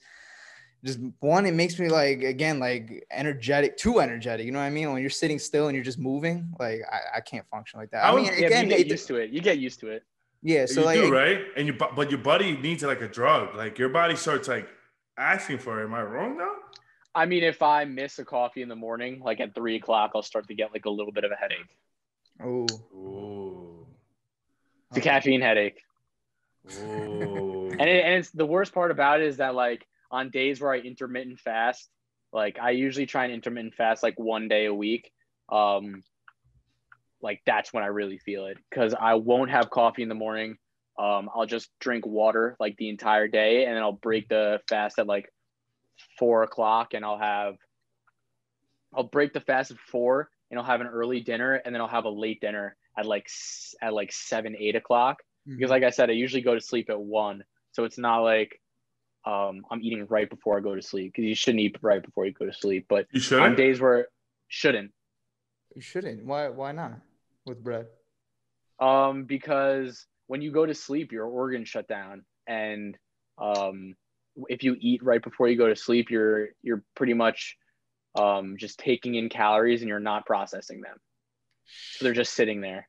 just one. It makes me like again like energetic, too energetic. You know what I mean? When you're sitting still and you're just moving, like I, I can't function like that. I I would- mean, yeah, again, you get it- used to it. You get used to it. yeah. So you like do, right? And you, but your body needs it like a drug. Like your body starts like asking for it. Am I wrong now? I mean, if I miss a coffee in the morning, like at three o'clock, I'll start to get like a little bit of a headache. oh, It's a caffeine headache. Ooh. And, it, and it's the worst part about it is that like on days where I intermittent fast, like I usually try and intermittent fast like one day a week. Um, like that's when I really feel it because I won't have coffee in the morning. Um, I'll just drink water like the entire day, and then I'll break the fast at like four o'clock, and I'll have I'll break the fast at four, and I'll have an early dinner, and then I'll have a late dinner at like at like seven eight o'clock because like I said, I usually go to sleep at one. So it's not like um, I'm eating right before I go to sleep because you shouldn't eat right before you go to sleep. But you should on days where shouldn't, you shouldn't. Why? Why not? With bread. um, because when you go to sleep, your organs shut down, and um, if you eat right before you go to sleep, you're you're pretty much um, just taking in calories and you're not processing them. So they're just sitting there.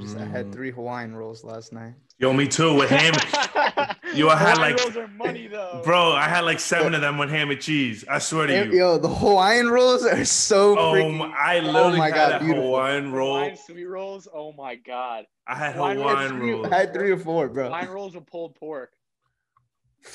Just, I had mm. three Hawaiian rolls last night. Yo, me too with ham. Yo, I had, Hawaiian like- rolls are money though, Bro, I had like seven of them with ham and cheese. I swear to you. Yo, the Hawaiian rolls are so Oh, freaking. my, I oh literally my had God, a beautiful. Hawaiian roll. Hawaiian sweet rolls. Oh my god. I had Hawaiian rolls, Hawaiian three- rolls. I had three or four, bro. Hawaiian rolls with pulled pork.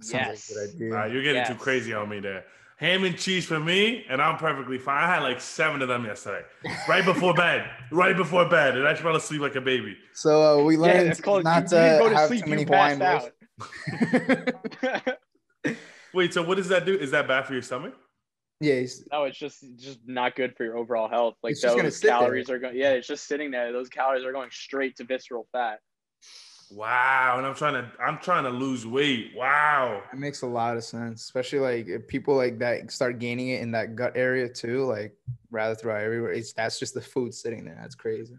Sounds like a Yes. good idea. Nah, you're getting too crazy on me there. Ham and cheese for me, and I'm perfectly fine. I had like seven of them yesterday, right before bed, right before bed, and I just fell asleep like a baby. So uh, we Yeah, learned it's called not you, to you go to have sleep. too many You Hawaiian passed rolls. out. Wait, so what does that do? Is that bad for your stomach? yeah, he's- no, it's just just not good for your overall health. Like It's just gonna those sit there. calories are going. Yeah, it's just sitting there. Those calories are going straight to visceral fat. Wow, and I'm trying to I'm trying to lose weight. Wow. it makes a lot of sense, especially like if people like that start gaining it in that gut area too, like rather throughout everywhere. It's that's just the food sitting there. That's crazy.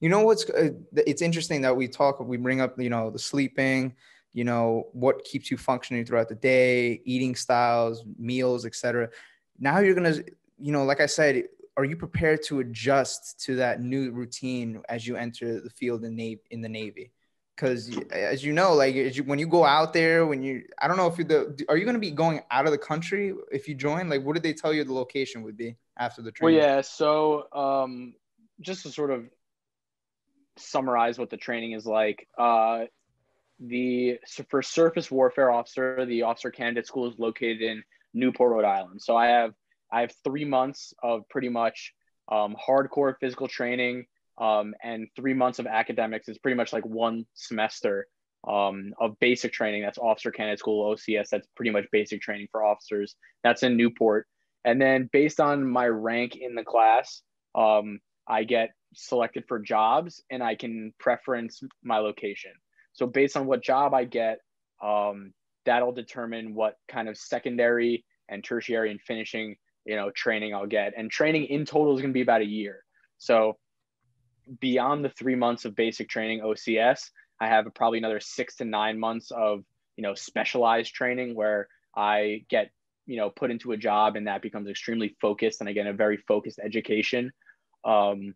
You know what's uh, it's interesting that we talk, we bring up, you know, the sleeping, you know what keeps you functioning throughout the day eating styles meals etc now you're gonna you know like i said are you prepared to adjust to that new routine as you enter the field in navy in the navy because as you know like you, when you go out there when you i don't know if you the are you going to be going out of the country if you join? Like what did they tell you the location would be after the training? well yeah so um just to sort of summarize what the training is like uh the for surface warfare officer the officer candidate school is located in newport rhode island. So i have i have three months of pretty much um, hardcore physical training um, and three months of academics is pretty much like one semester um, of basic training. That's Officer Candidate School, OCS. That's pretty much basic training for officers. That's in Newport. And then based on my rank in the class, um, I get selected for jobs and I can preference my location. So based on what job I get, um, that'll determine what kind of secondary and tertiary and finishing, you know, training I'll get. And training in total is going to be about a year. So beyond the three months of basic training OCS, I have probably another six to nine months of you know specialized training where I get you know put into a job and that becomes extremely focused and I get a very focused education. Um,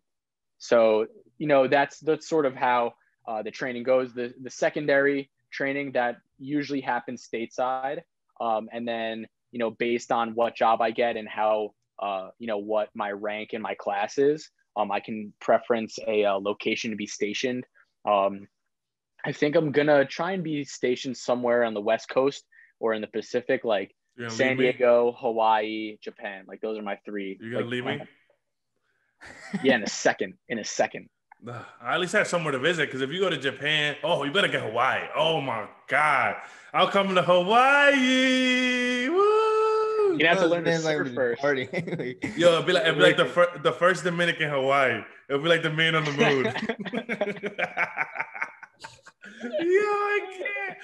so you know that's that's sort of how uh, the training goes. The the secondary training that usually happens stateside, um, and then you know based on what job I get and how uh, you know what my rank in my class is, um, I can preference a, a, uh, location to be stationed. Um, I think I'm gonna try and be stationed somewhere on the West Coast or in the Pacific, like San Diego, Hawaii, Japan. Like those are my three. You're gonna like, leave me? yeah, in a second. In a second. I at least have somewhere to visit because if you go to Japan, oh, you better get Hawaii. Oh my God, I'll come to Hawaii. Woo! You have to learn to surf first. Party. Yo, it'll be like it'll be like the first the first Dominican Hawaii. It'll be like the man on the moon. Yo, I can't.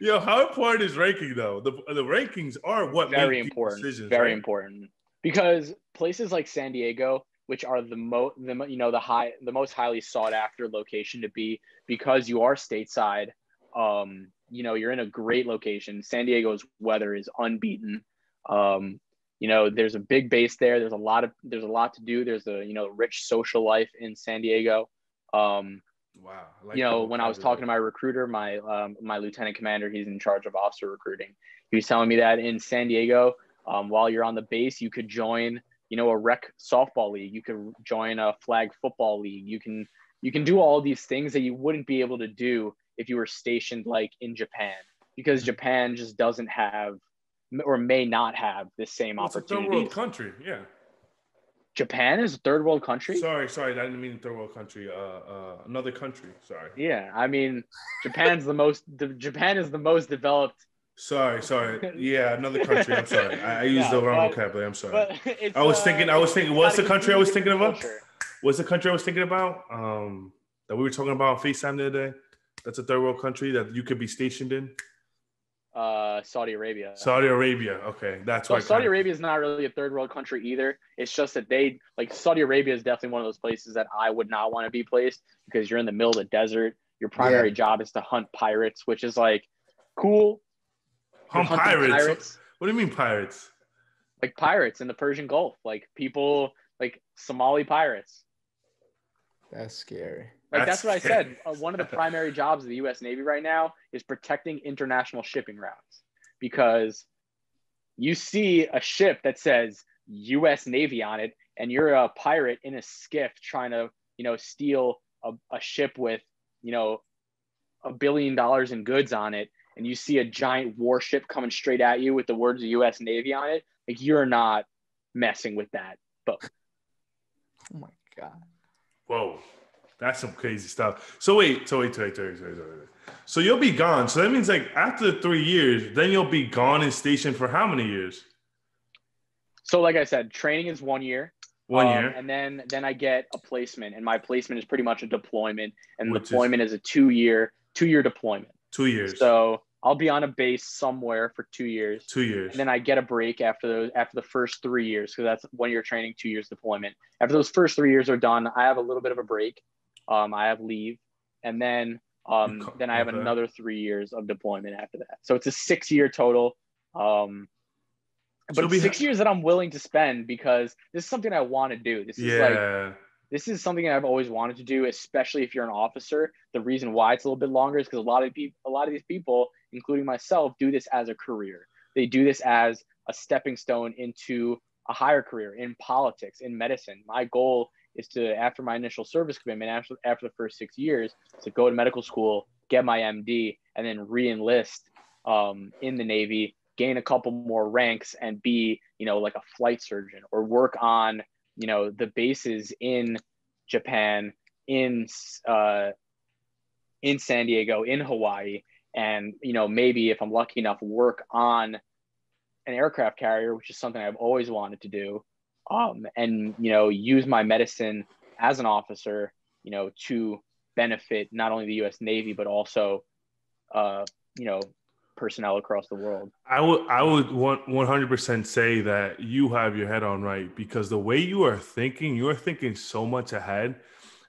Yo, how important is ranking though? The the rankings are what very important. very right? important because places like San Diego, which are the most the you know the high the most highly sought after location to be because you are stateside. Um, you know, you're in a great location. San Diego's weather is unbeaten. Um, you know, there's a big base there. There's a lot of there's a lot to do. There's a you know rich social life in San Diego. Um, wow. Like you know, when I was talking to my recruiter, my um, my lieutenant commander, he's in charge of officer recruiting. He was telling me that in San Diego, um, while you're on the base, you could join you know a rec softball league. You could join a flag football league. You can you can do all these things that you wouldn't be able to do if you were stationed like in Japan because mm-hmm. Japan just doesn't have or may not have the same well, opportunity. third world country, yeah. Japan is a third world country. Sorry, sorry, I didn't mean third world country. Uh, uh, another country. Sorry. Yeah, I mean, Japan's the most. The, Japan is the most developed. Sorry, sorry. Yeah, another country. I'm sorry. I, I used yeah, the wrong but, vocabulary. I'm sorry. I was uh, thinking. I was thinking. What's the country I was thinking about? What's the country I was thinking about? Um, that we were talking about on Facetime the other day. That's a third world country that you could be stationed in uh, Saudi Arabia. Saudi Arabia. Okay, that's why. Saudi Arabia is not really a third world country either. It's just that they like Saudi Arabia is definitely one of those places that I would not want to be placed because you're in the middle of the desert. Your primary yeah. job is to hunt pirates, which is like cool. Hunt pirates. pirates. What do you mean pirates? Like pirates in the Persian Gulf, like people like Somali pirates. That's scary. Like that's, that's what I said. Uh, one of the primary jobs of the U.S. Navy right now is protecting international shipping routes because you see a ship that says U.S. Navy on it, and you're a pirate in a skiff trying to, you know, steal a, a ship with, you know, a billion dollars in goods on it, and you see a giant warship coming straight at you with the words U.S. Navy on it. Like you're not messing with that boat. Oh my god. Whoa. That's some crazy stuff. So wait, so wait, wait, wait, wait, wait, wait. So you'll be gone. So that means like after three years, then you'll be gone and stationed for how many years? So like I said, training is one year. One um, year. And then then I get a placement, and my placement is pretty much a deployment, and Which deployment is, is a two year two year deployment. Two years. So I'll be on a base somewhere for two years. Two years. And then I get a break after those after the first three years because that's one year training, two years deployment. After those first three years are done, I have a little bit of a break. Um, I have leave, and then Um, then I have okay. another three years of deployment after that. So it's a six year total. Um, but So six ha- years that I'm willing to spend because this is something I want to do. This is like this is something I've always wanted to do, especially if you're an officer. The reason why it's a little bit longer is because a lot of people, a lot of these people, including myself, do this as a career. They do this as a stepping stone into a higher career in politics, in medicine. My goal is to, after my initial service commitment, after after the first six years, to go to medical school, get my MD, and then re-enlist um, in the Navy, gain a couple more ranks, and be, you know, like a flight surgeon or work on you know the bases in Japan, in uh, in San Diego, in Hawaii, and you know maybe if I'm lucky enough, work on an aircraft carrier, which is something I've always wanted to do, um, and you know use my medicine as an officer, you know, to benefit not only the U.S. Navy but also, uh, you know, personnel across the world. I would I would hundred percent say that you have your head on right because the way you are thinking, you are thinking so much ahead.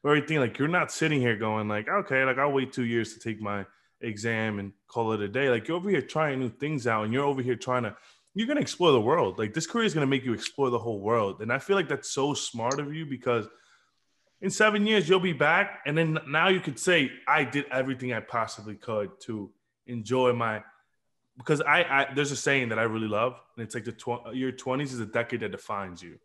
Everything like you're not sitting here going like, okay, like I'll wait two years to take my exam and call it a day. Like you're over here trying new things out, and you're over here trying to. You're gonna explore the world. Like this career is gonna make you explore the whole world, and I feel like that's so smart of you because in seven years you'll be back, and then now you could say I did everything I possibly could to enjoy my because I, I there's a saying that I really love, and it's like the tw- your 20s is a decade that defines you.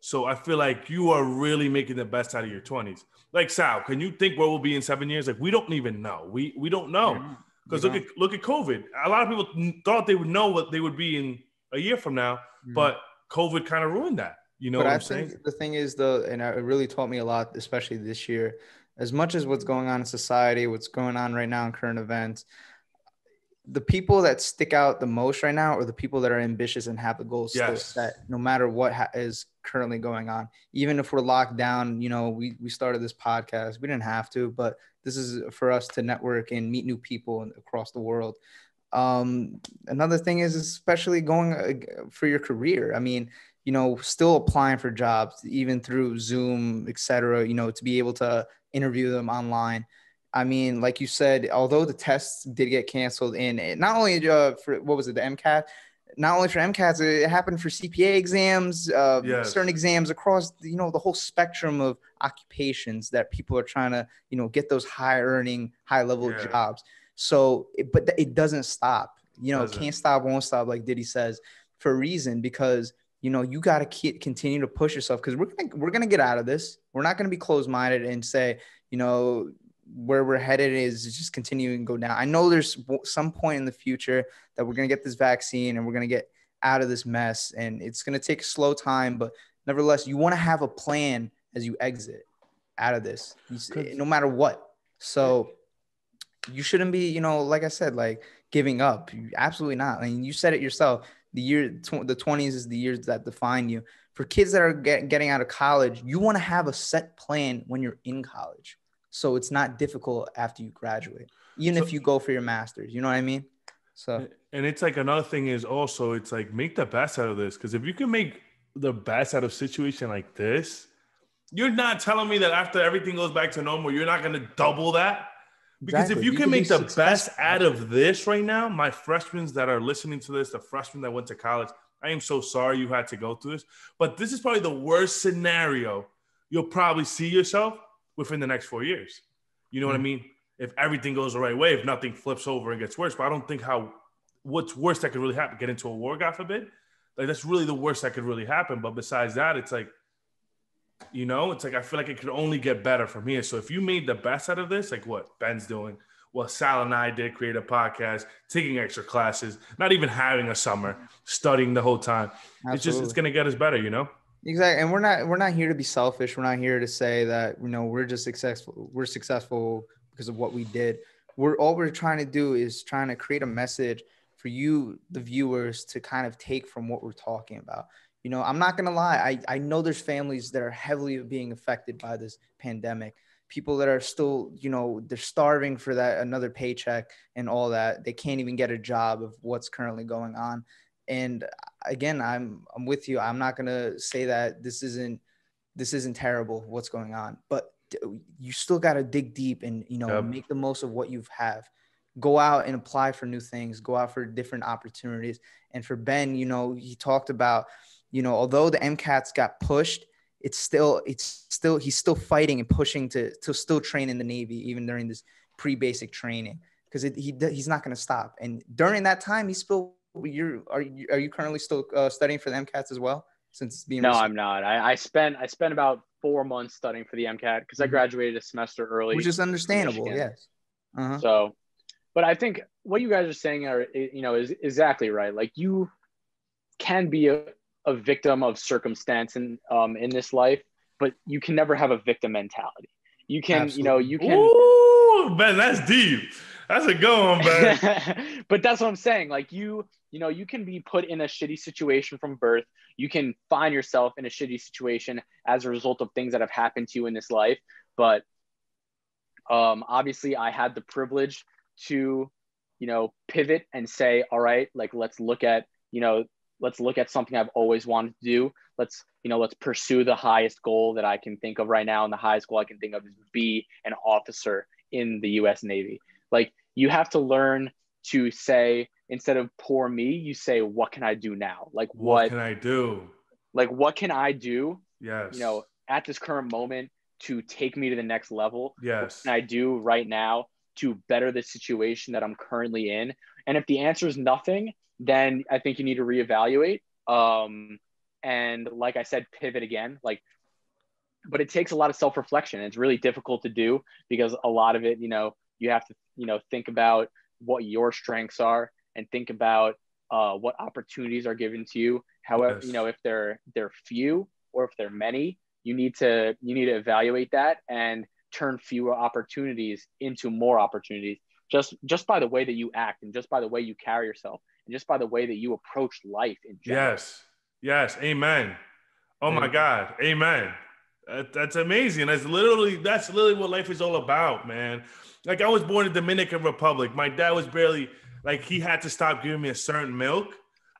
So I feel like you are really making the best out of your 20s. Like Sal, can you think where we'll be in seven years? Like we don't even know. We we don't know because We look at look at COVID. A lot of people thought they would know what they would be in a year from now, Mhm. but COVID kind of ruined that. You know but what I I'm think saying? the thing is though, and it really taught me a lot, especially this year, as much as what's going on in society, what's going on right now in current events, the people that stick out the most right now are the people that are ambitious and have the goals still Yes. set, no matter what ha- is currently going on. Even if we're locked down, you know, we, we started this podcast, we didn't have to, but this is for us to network and meet new people across the world. Um, another thing is especially going uh, for your career. I mean, you know, still applying for jobs, even through Zoom, et cetera, you know, to be able to interview them online. I mean, like you said, although the tests did get canceled in it- not only uh, for what was it, the MCAT, not only for MCATs, it happened for CPA exams, uh, Yes. certain exams across, you know, the whole spectrum of occupations that people are trying to, you know, get those high earning, high level Yeah. jobs. So, it, but it doesn't stop. You know, Doesn't. can't stop, won't stop, like Diddy says, for a reason because you know you got to keep continue to push yourself because we're gonna we're gonna get out of this. We're not gonna be closed minded and say, you know, where we're headed is just continuing to go down. I know there's some point in the future that we're gonna get this vaccine and we're gonna get out of this mess, and it's gonna take a slow time, but nevertheless, you want to have a plan as you exit out of this, You s- Good. no matter what. So you shouldn't be, you know, like I said, like giving up. You- Absolutely not. I mean, you said it yourself. The year, tw- the twenties is the years that define you. For kids that are get, getting out of college, you want to have a set plan when you're in college, so it's not difficult after you graduate, even So- if you go for your masters. You know what I mean? So And it's like another thing is also it's like make the best out of this because if you can make the best out of situation like this, you're not telling me that after everything goes back to normal, you're not going to double that. Because Exactly. if you, You can can be make the best out of this right now, my freshmen that are listening to this, the freshmen that went to college, I am so sorry you had to go through this. But this is probably the worst scenario you'll probably see yourself within the next four years. You know what I hmm. mean? If everything goes the right way, if nothing flips over and gets worse. But I don't think how what's worse that could really happen, get into a war, God forbid. Like that's really the worst that could really happen. But besides that, it's like, you know, it's like I feel like it could only get better from here. So if you made the best out of this, like what Ben's doing, what Sal and I did, create a podcast, taking extra classes, not even having a summer, studying the whole time. It's just it's gonna get us better, you know? Exactly, and we're not we're not here to be selfish. We're not here to say that you know we're just successful. We're successful because of what we did. We're all we're trying to do is trying to create a message for you, the viewers, to kind of take from what we're talking about. You know, I'm not gonna lie. I I know there's families that are heavily being affected by this pandemic. People that are still, you know, they're starving for that another paycheck and all that. They can't even get a job of what's currently going on. And again, I'm I'm with you. I'm not gonna say that this isn't this isn't terrible what's going on, but you still got to dig deep and you know Yep. make the most of what you have go out and apply for new things go out for different opportunities and for ben you know he talked about you know although the mcats got pushed it's still it's still he's still fighting and pushing to to still train in the navy even during this pre-basic training because he he's not going to stop and during that time he's still you're are you are you currently still uh, studying for the mcats as well since it's being No, recent- I'm not. I, I spent I spent about four months studying for the MCAT because I Mhm. graduated a semester early. which is understandable yes uh-huh. So, but I think what you guys are saying are, you know, is exactly right. Like you can be a, a victim of circumstance in, um, in this life, but you can never have a victim mentality. You can, you know, you can, Ooh, Ben, that's deep. That's a good one, Ben. but that's what I'm saying. Like you, you know, you can be put in a shitty situation from birth. You can find yourself in a shitty situation as a result of things that have happened to you in this life. But um, obviously, I had the privilege to, you know, pivot and say, all right, like let's look at, you know, let's look at something I've always wanted to do. Let's, you know, let's pursue the highest goal that I can think of right now. And the highest goal I can think of is be an officer in the U.S. Navy. Like you have to learn to say instead of poor me, you say, what can I do now? Like What what, can I do? like what can I do? Yes. You know, at this current moment to take me to the next level Yes. can I do right now to better the situation that I'm currently in? And if the answer is nothing, then I think you need to reevaluate. Um, and like I said, pivot again. Like, but it takes a lot of self reflection. It's really difficult to do because a lot of it, you know, you have to, you know, think about what your strengths are and think about uh, what opportunities are given to you. However, Yes. you know, if they're they're few or if they're many, you need to you need to evaluate that and turn fewer opportunities into more opportunities just just by the way that you act and just by the way you carry yourself and just by the way that you approach life in general. Yes. Yes. Amen. Oh my God. Amen. That- that's amazing. That's literally that's literally what life is all about, man. Like I was born in Dominican Republic. My dad was barely like he had to stop giving me a certain milk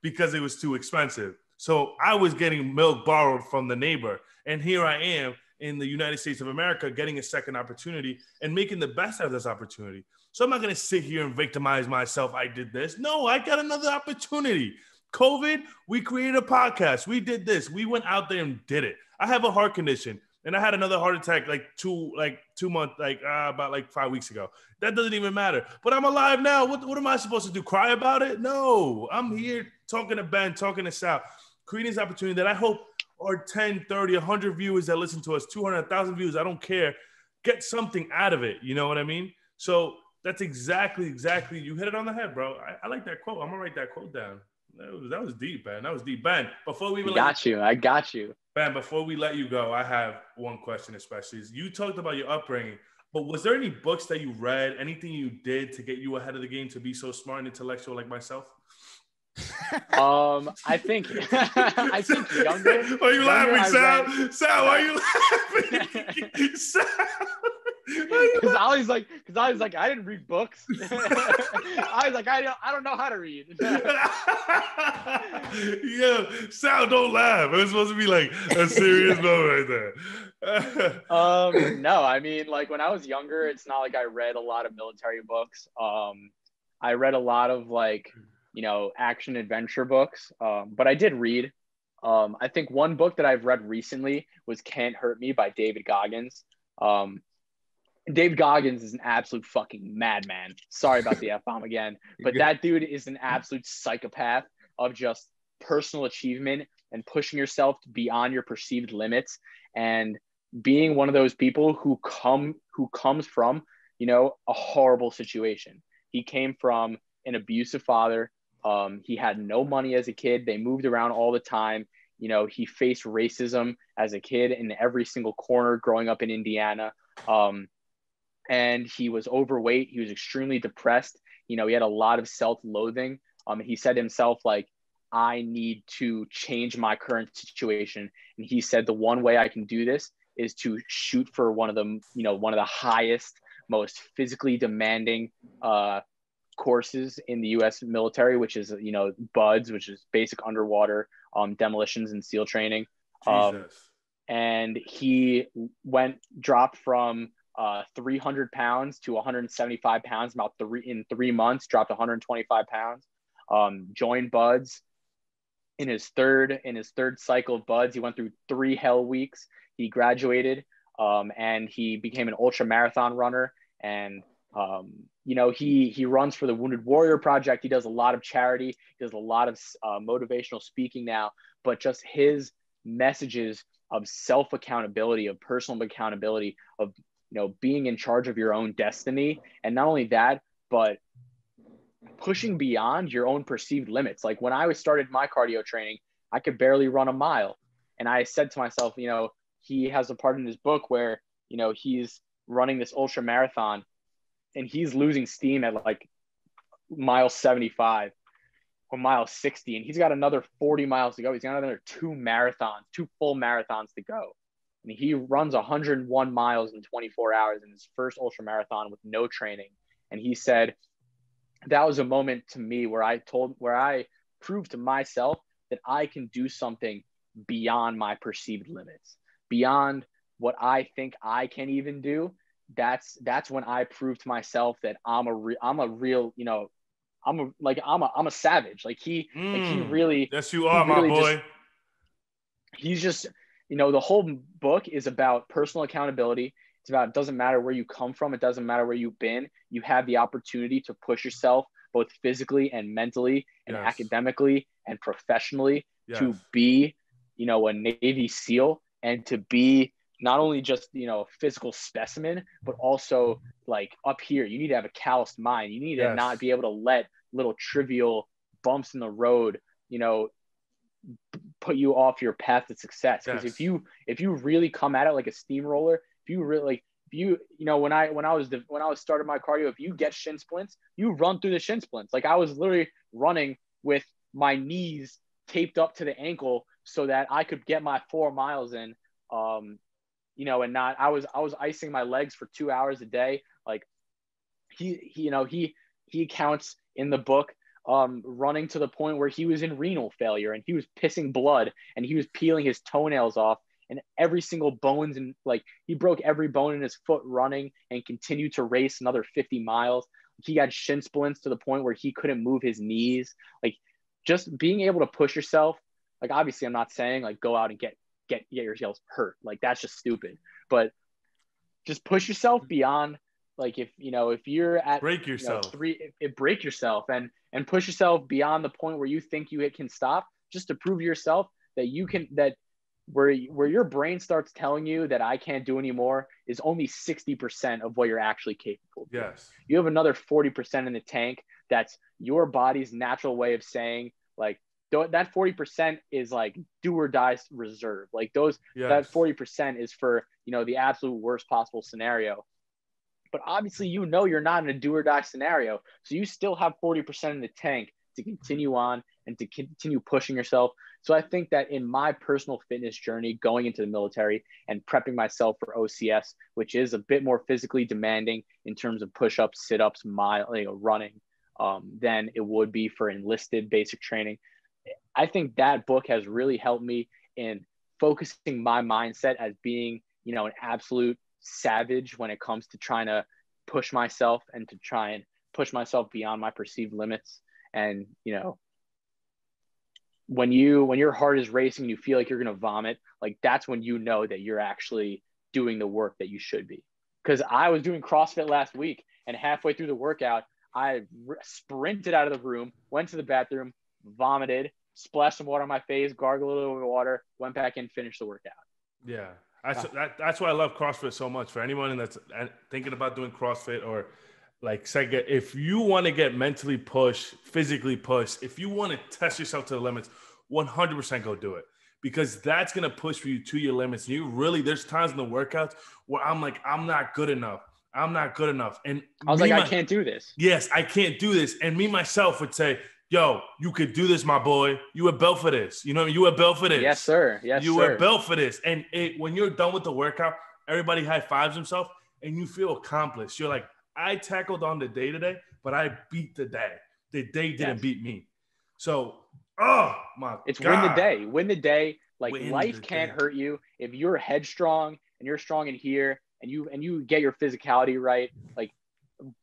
because it was too expensive. So I was getting milk borrowed from the neighbor. And here I am in the United States of America getting a second opportunity and making the best out of this opportunity. So I'm not going to sit here and victimize myself. I did this. No, I got another opportunity. COVID, we created a podcast. We did this. We went out there and did it. I have a heart condition and I had another heart attack like two, like two months, like uh, about like five weeks ago. That doesn't even matter. But I'm alive now. What, what am I supposed to do? Cry about it? No, I'm here talking to Ben, talking to Sal, creating this opportunity that I hope are 10, 30, 100 viewers that listen to us, 200,000 views. I don't care. Get something out of it. You know what I mean? So that's exactly, exactly. You hit it on the head, bro. I, I like that quote. I'm gonna write that quote down. That was, that was deep, man. That was deep. Ben, before we I let got you. I got you. Ben, before we let you go, I have one question, especially. Is you talked about your upbringing, but was there any books that you read, anything you did to get you ahead of the game to be so smart and intellectual like myself? Um, I think I think younger. Are you younger laughing, I Sal? read- Sal, why are you laughing? Sal, why are you Because I was like, because I was like, I didn't read books. I was like, I don't, I don't know how to read. yeah, Sal, don't laugh. It was supposed to be like a serious moment right there. um, no, I mean, like when I was younger, it's not like I read a lot of military books. Um, I read a lot of like, you know, action adventure books. Um, but I did read. Um, I think one book that I've read recently was "Can't Hurt Me" by David Goggins. Um, Dave Goggins is an absolute fucking madman. Sorry about the F bomb again, but that dude is an absolute psychopath of just personal achievement and pushing yourself beyond your perceived limits and being one of those people who come who comes from, you know, a horrible situation. He came from an abusive father. Um, he had no money as a kid. They moved around all the time. You know, he faced racism as a kid in every single corner growing up in Indiana. Um, and he was overweight. He was extremely depressed. You know, he had a lot of self-loathing. Um, he said himself, like, I need to change my current situation. And he said the one way I can do this is to shoot for one of the, you know, one of the highest, most physically demanding uh, courses in the U.S. military, which is, you know, BUD/S, which is basic underwater um, demolitions and SEAL training. Um, Jesus. and he went dropped from uh, 300 pounds to 175 pounds about three in three months. Dropped 125 pounds. Um, joined BUD/S in his third in his third cycle of BUD/S. He went through three hell weeks. He graduated um, and he became an ultra marathon runner. And um, you know he he runs for the Wounded Warrior Project. He does a lot of charity. He does a lot of uh, motivational speaking now. But just his messages of self accountability, of personal accountability, of you know being in charge of your own destiny, and not only that, but pushing beyond your own perceived limits. Like when I was started my cardio training, I could barely run a mile, and I said to myself, you know, he has a part in his book where you know he's running this ultra marathon and he's losing steam at like mile 75 or mile 60 and he's got another 40 miles to go. He's got another two marathons two full marathons to go and he runs 101 miles in 24 hours in his first ultra marathon with no training and he said that was a moment to me where i told where i proved to myself that i can do something beyond my perceived limits beyond what I think I can even do, that's that's when I proved to myself that I'm a re- I'm a real, you know, I'm a like I'm a I'm a savage. Like he mm, like he mm. really Yes, you are, really my boy. Just, he's just, you know, the whole book is about personal accountability. It's about it doesn't matter where you come from, it doesn't matter where you've been. You have the opportunity to push yourself both physically and mentally and yes. academically and professionally yes. to be, you know, a Navy SEAL and to be not only just you know a physical specimen but also like up here you need to have a calloused mind you need yes. to not be able to let little trivial bumps in the road you know put you off your path to success because yes. if you if you really come at it like a steamroller if you really like if you you know when i when i was when i was starting my cardio if you get shin splints you run through the shin splints like i was literally running with my knees taped up to the ankle so that I could get my four miles in. Um, you know, and not I was I was icing my legs for two hours a day. Like he, he you know, he he counts in the book um, running to the point where he was in renal failure and he was pissing blood and he was peeling his toenails off and every single bones and like he broke every bone in his foot running and continued to race another 50 miles. He had shin splints to the point where he couldn't move his knees. Like just being able to push yourself like obviously, I'm not saying like go out and get get get yourself hurt. Like that's just stupid. But just push yourself beyond like if you know if you're at break yourself you know, three it, break yourself and and push yourself beyond the point where you think you it can stop just to prove yourself that you can that where where your brain starts telling you that I can't do anymore is only 60% of what you're actually capable of. Yes. You have another 40% in the tank that's your body's natural way of saying like that 40% is like do or die reserve. Like those, yes. that 40% is for, you know, the absolute worst possible scenario. But obviously, you know, you're not in a do or die scenario. So you still have 40% in the tank to continue on and to continue pushing yourself. So I think that in my personal fitness journey, going into the military and prepping myself for OCS, which is a bit more physically demanding in terms of push ups, sit ups, mile, you know, running, um, than it would be for enlisted basic training. I think that book has really helped me in focusing my mindset as being, you know, an absolute savage when it comes to trying to push myself and to try and push myself beyond my perceived limits. And, you know, when you when your heart is racing, you feel like you're gonna vomit, like that's when you know that you're actually doing the work that you should be. Because I was doing CrossFit last week, and halfway through the workout, I sprinted out of the room, went to the bathroom, vomited, splashed some water on my face, gargled a little water, went back in, finished the workout. Yeah. That's, that, that's why I love CrossFit so much. For anyone that's uh, thinking about doing CrossFit or like second, if you want to get mentally pushed, physically pushed, if you want to test yourself to the limits, 100% go do it because that's going to push for you to your limits. And you really, there's times in the workouts where I'm like, I'm not good enough. I'm not good enough. And I was like, my, I can't do this. Yes, I can't do this. And me myself would say, yo, you could do this, my boy. You were built for this. You know, you were built for this. Yes, sir. Yes, you sir. were built for this. And it, when you're done with the workout, everybody high fives himself and you feel accomplished. You're like, I tackled on the day today, but I beat the day. The day didn't yes. beat me. So, oh my it's God. win the day. Win the day. Like Win life can't thing. hurt you if you're headstrong and you're strong in here and you and you get your physicality right. Like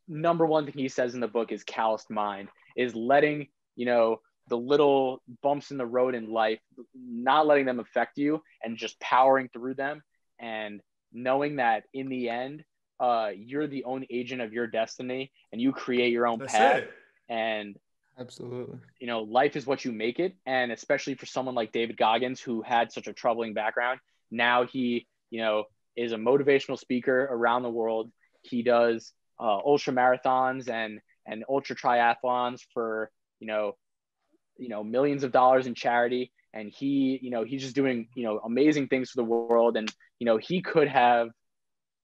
number one thing he says in the book is calloused mind is letting you know the little bumps in the road in life not letting them affect you and just powering through them and knowing that in the end uh, you're the own agent of your destiny and you create your own That's path it. and Absolutely. you know life is what you make it and especially for someone like david goggins who had such a troubling background now he you know is a motivational speaker around the world he does uh, ultra marathons and and ultra triathlons for you know you know millions of dollars in charity. And he you know he's just doing you know amazing things for the world. And you know he could have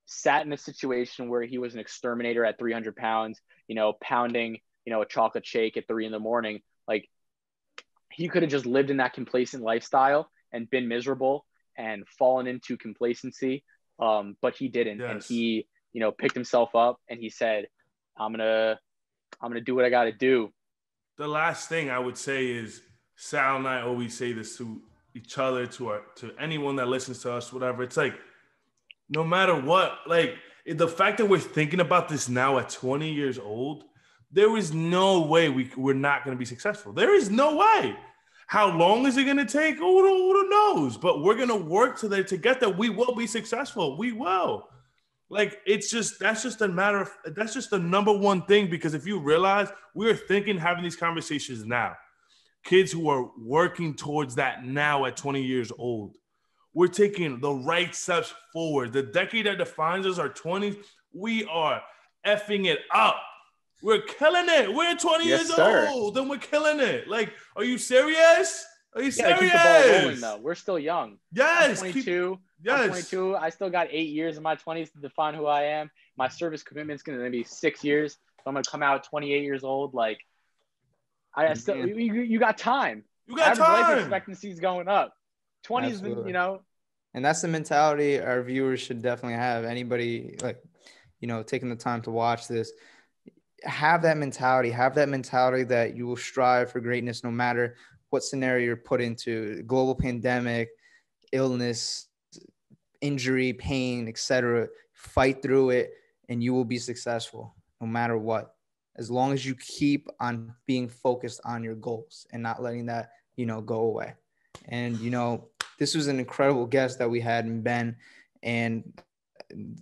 sat in a situation where he was an exterminator at 300 pounds you know pounding you know a chocolate shake at three in the morning. Like he could have just lived in that complacent lifestyle and been miserable and fallen into complacency. Um, but he didn't. And he you know picked himself up and he said i'm gonna i'm gonna do what i gotta do the last thing I would say is Sal and I always say this to each other, to our to anyone that listens to us, whatever. It's like no matter what, like the fact that we're thinking about this now at 20 years old, there is no way we we're not going to be successful. There is no way. How long is it going to take? Who, who knows? But we're going to work to to get there. We will be successful. We will. Like it's just that's just a matter of that's just the number one thing because if you realize we're thinking having these conversations now, kids who are working towards that now at 20 years old, we're taking the right steps forward. The decade that defines us, our 20s, we are effing it up. We're killing it. We're 20 Yes, years sir. old and we're killing it. Like, are you serious? Are you yeah serious? keep the ball rolling though we're still young i'm Yes. keep- 22 yes. I'm 22. I still got eight years in my 20s to define who I am. My mm. service commitment's going to be six years. So I'm going to come out 28 years old. Like, I still, you, you got time. You got Average life time. expectancy is going up. 20s, Absolutely. you know, And that's the mentality our viewers should definitely have. Anybody like, you know, taking the time to watch this, have that mentality. Have that mentality that you will strive for greatness no matter what scenario you're put into. Global pandemic, illness, injury, pain, etc. Fight through it, and you will be successful no matter what. As long as you keep on being focused on your goals and not letting that, you know, go away. And you know, this was an incredible guest that we had in Ben, and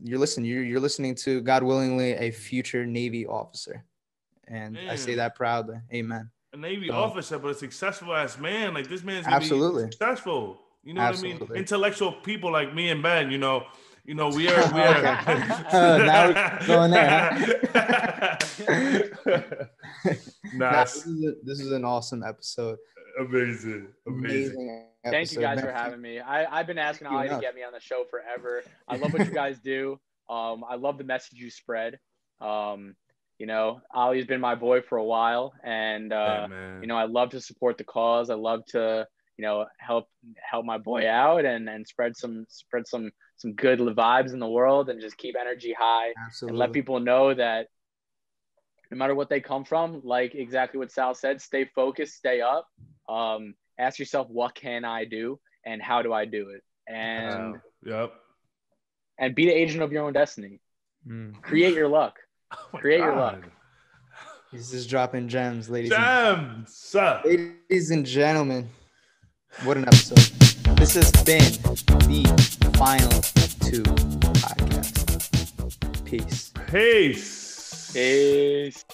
you're listening. You're, you're listening to God willingly a future Navy officer, and I say that proudly. Amen. a Navy So- officer, but a successful ass man. Like this man's Absolutely. be successful. You know what I mean? Intellectual people like me and Ben. You know, you know we are. We are. Uh, now we're going there, nah, Nah, this, is a, this is an awesome episode. amazing, amazing. Amazing. thank you guys Ben, for having me. I, I've been asking Thank Ollie to get me on the show forever. I love what you guys do. Um, I love the message you spread. Um, you know, Ollie's been my boy for a while, and uh, Yeah, man. you know, I love to support the cause. I love to, you know, help help my boy out and and spread some spread some some good vibes in the world and just keep energy high Absolutely. and let people know that no matter what they come from, like exactly what Sal said, stay focused, stay up. Um, ask yourself, what can I do and how do I do it? And Wow. yep. and be the agent of your own destiny. Mm. Create your luck. Oh my Create your luck. He's just dropping gems, ladies. And, Jam, ladies and gentlemen, what an episode! This has been the final two podcast. Peace. Peace. Peace.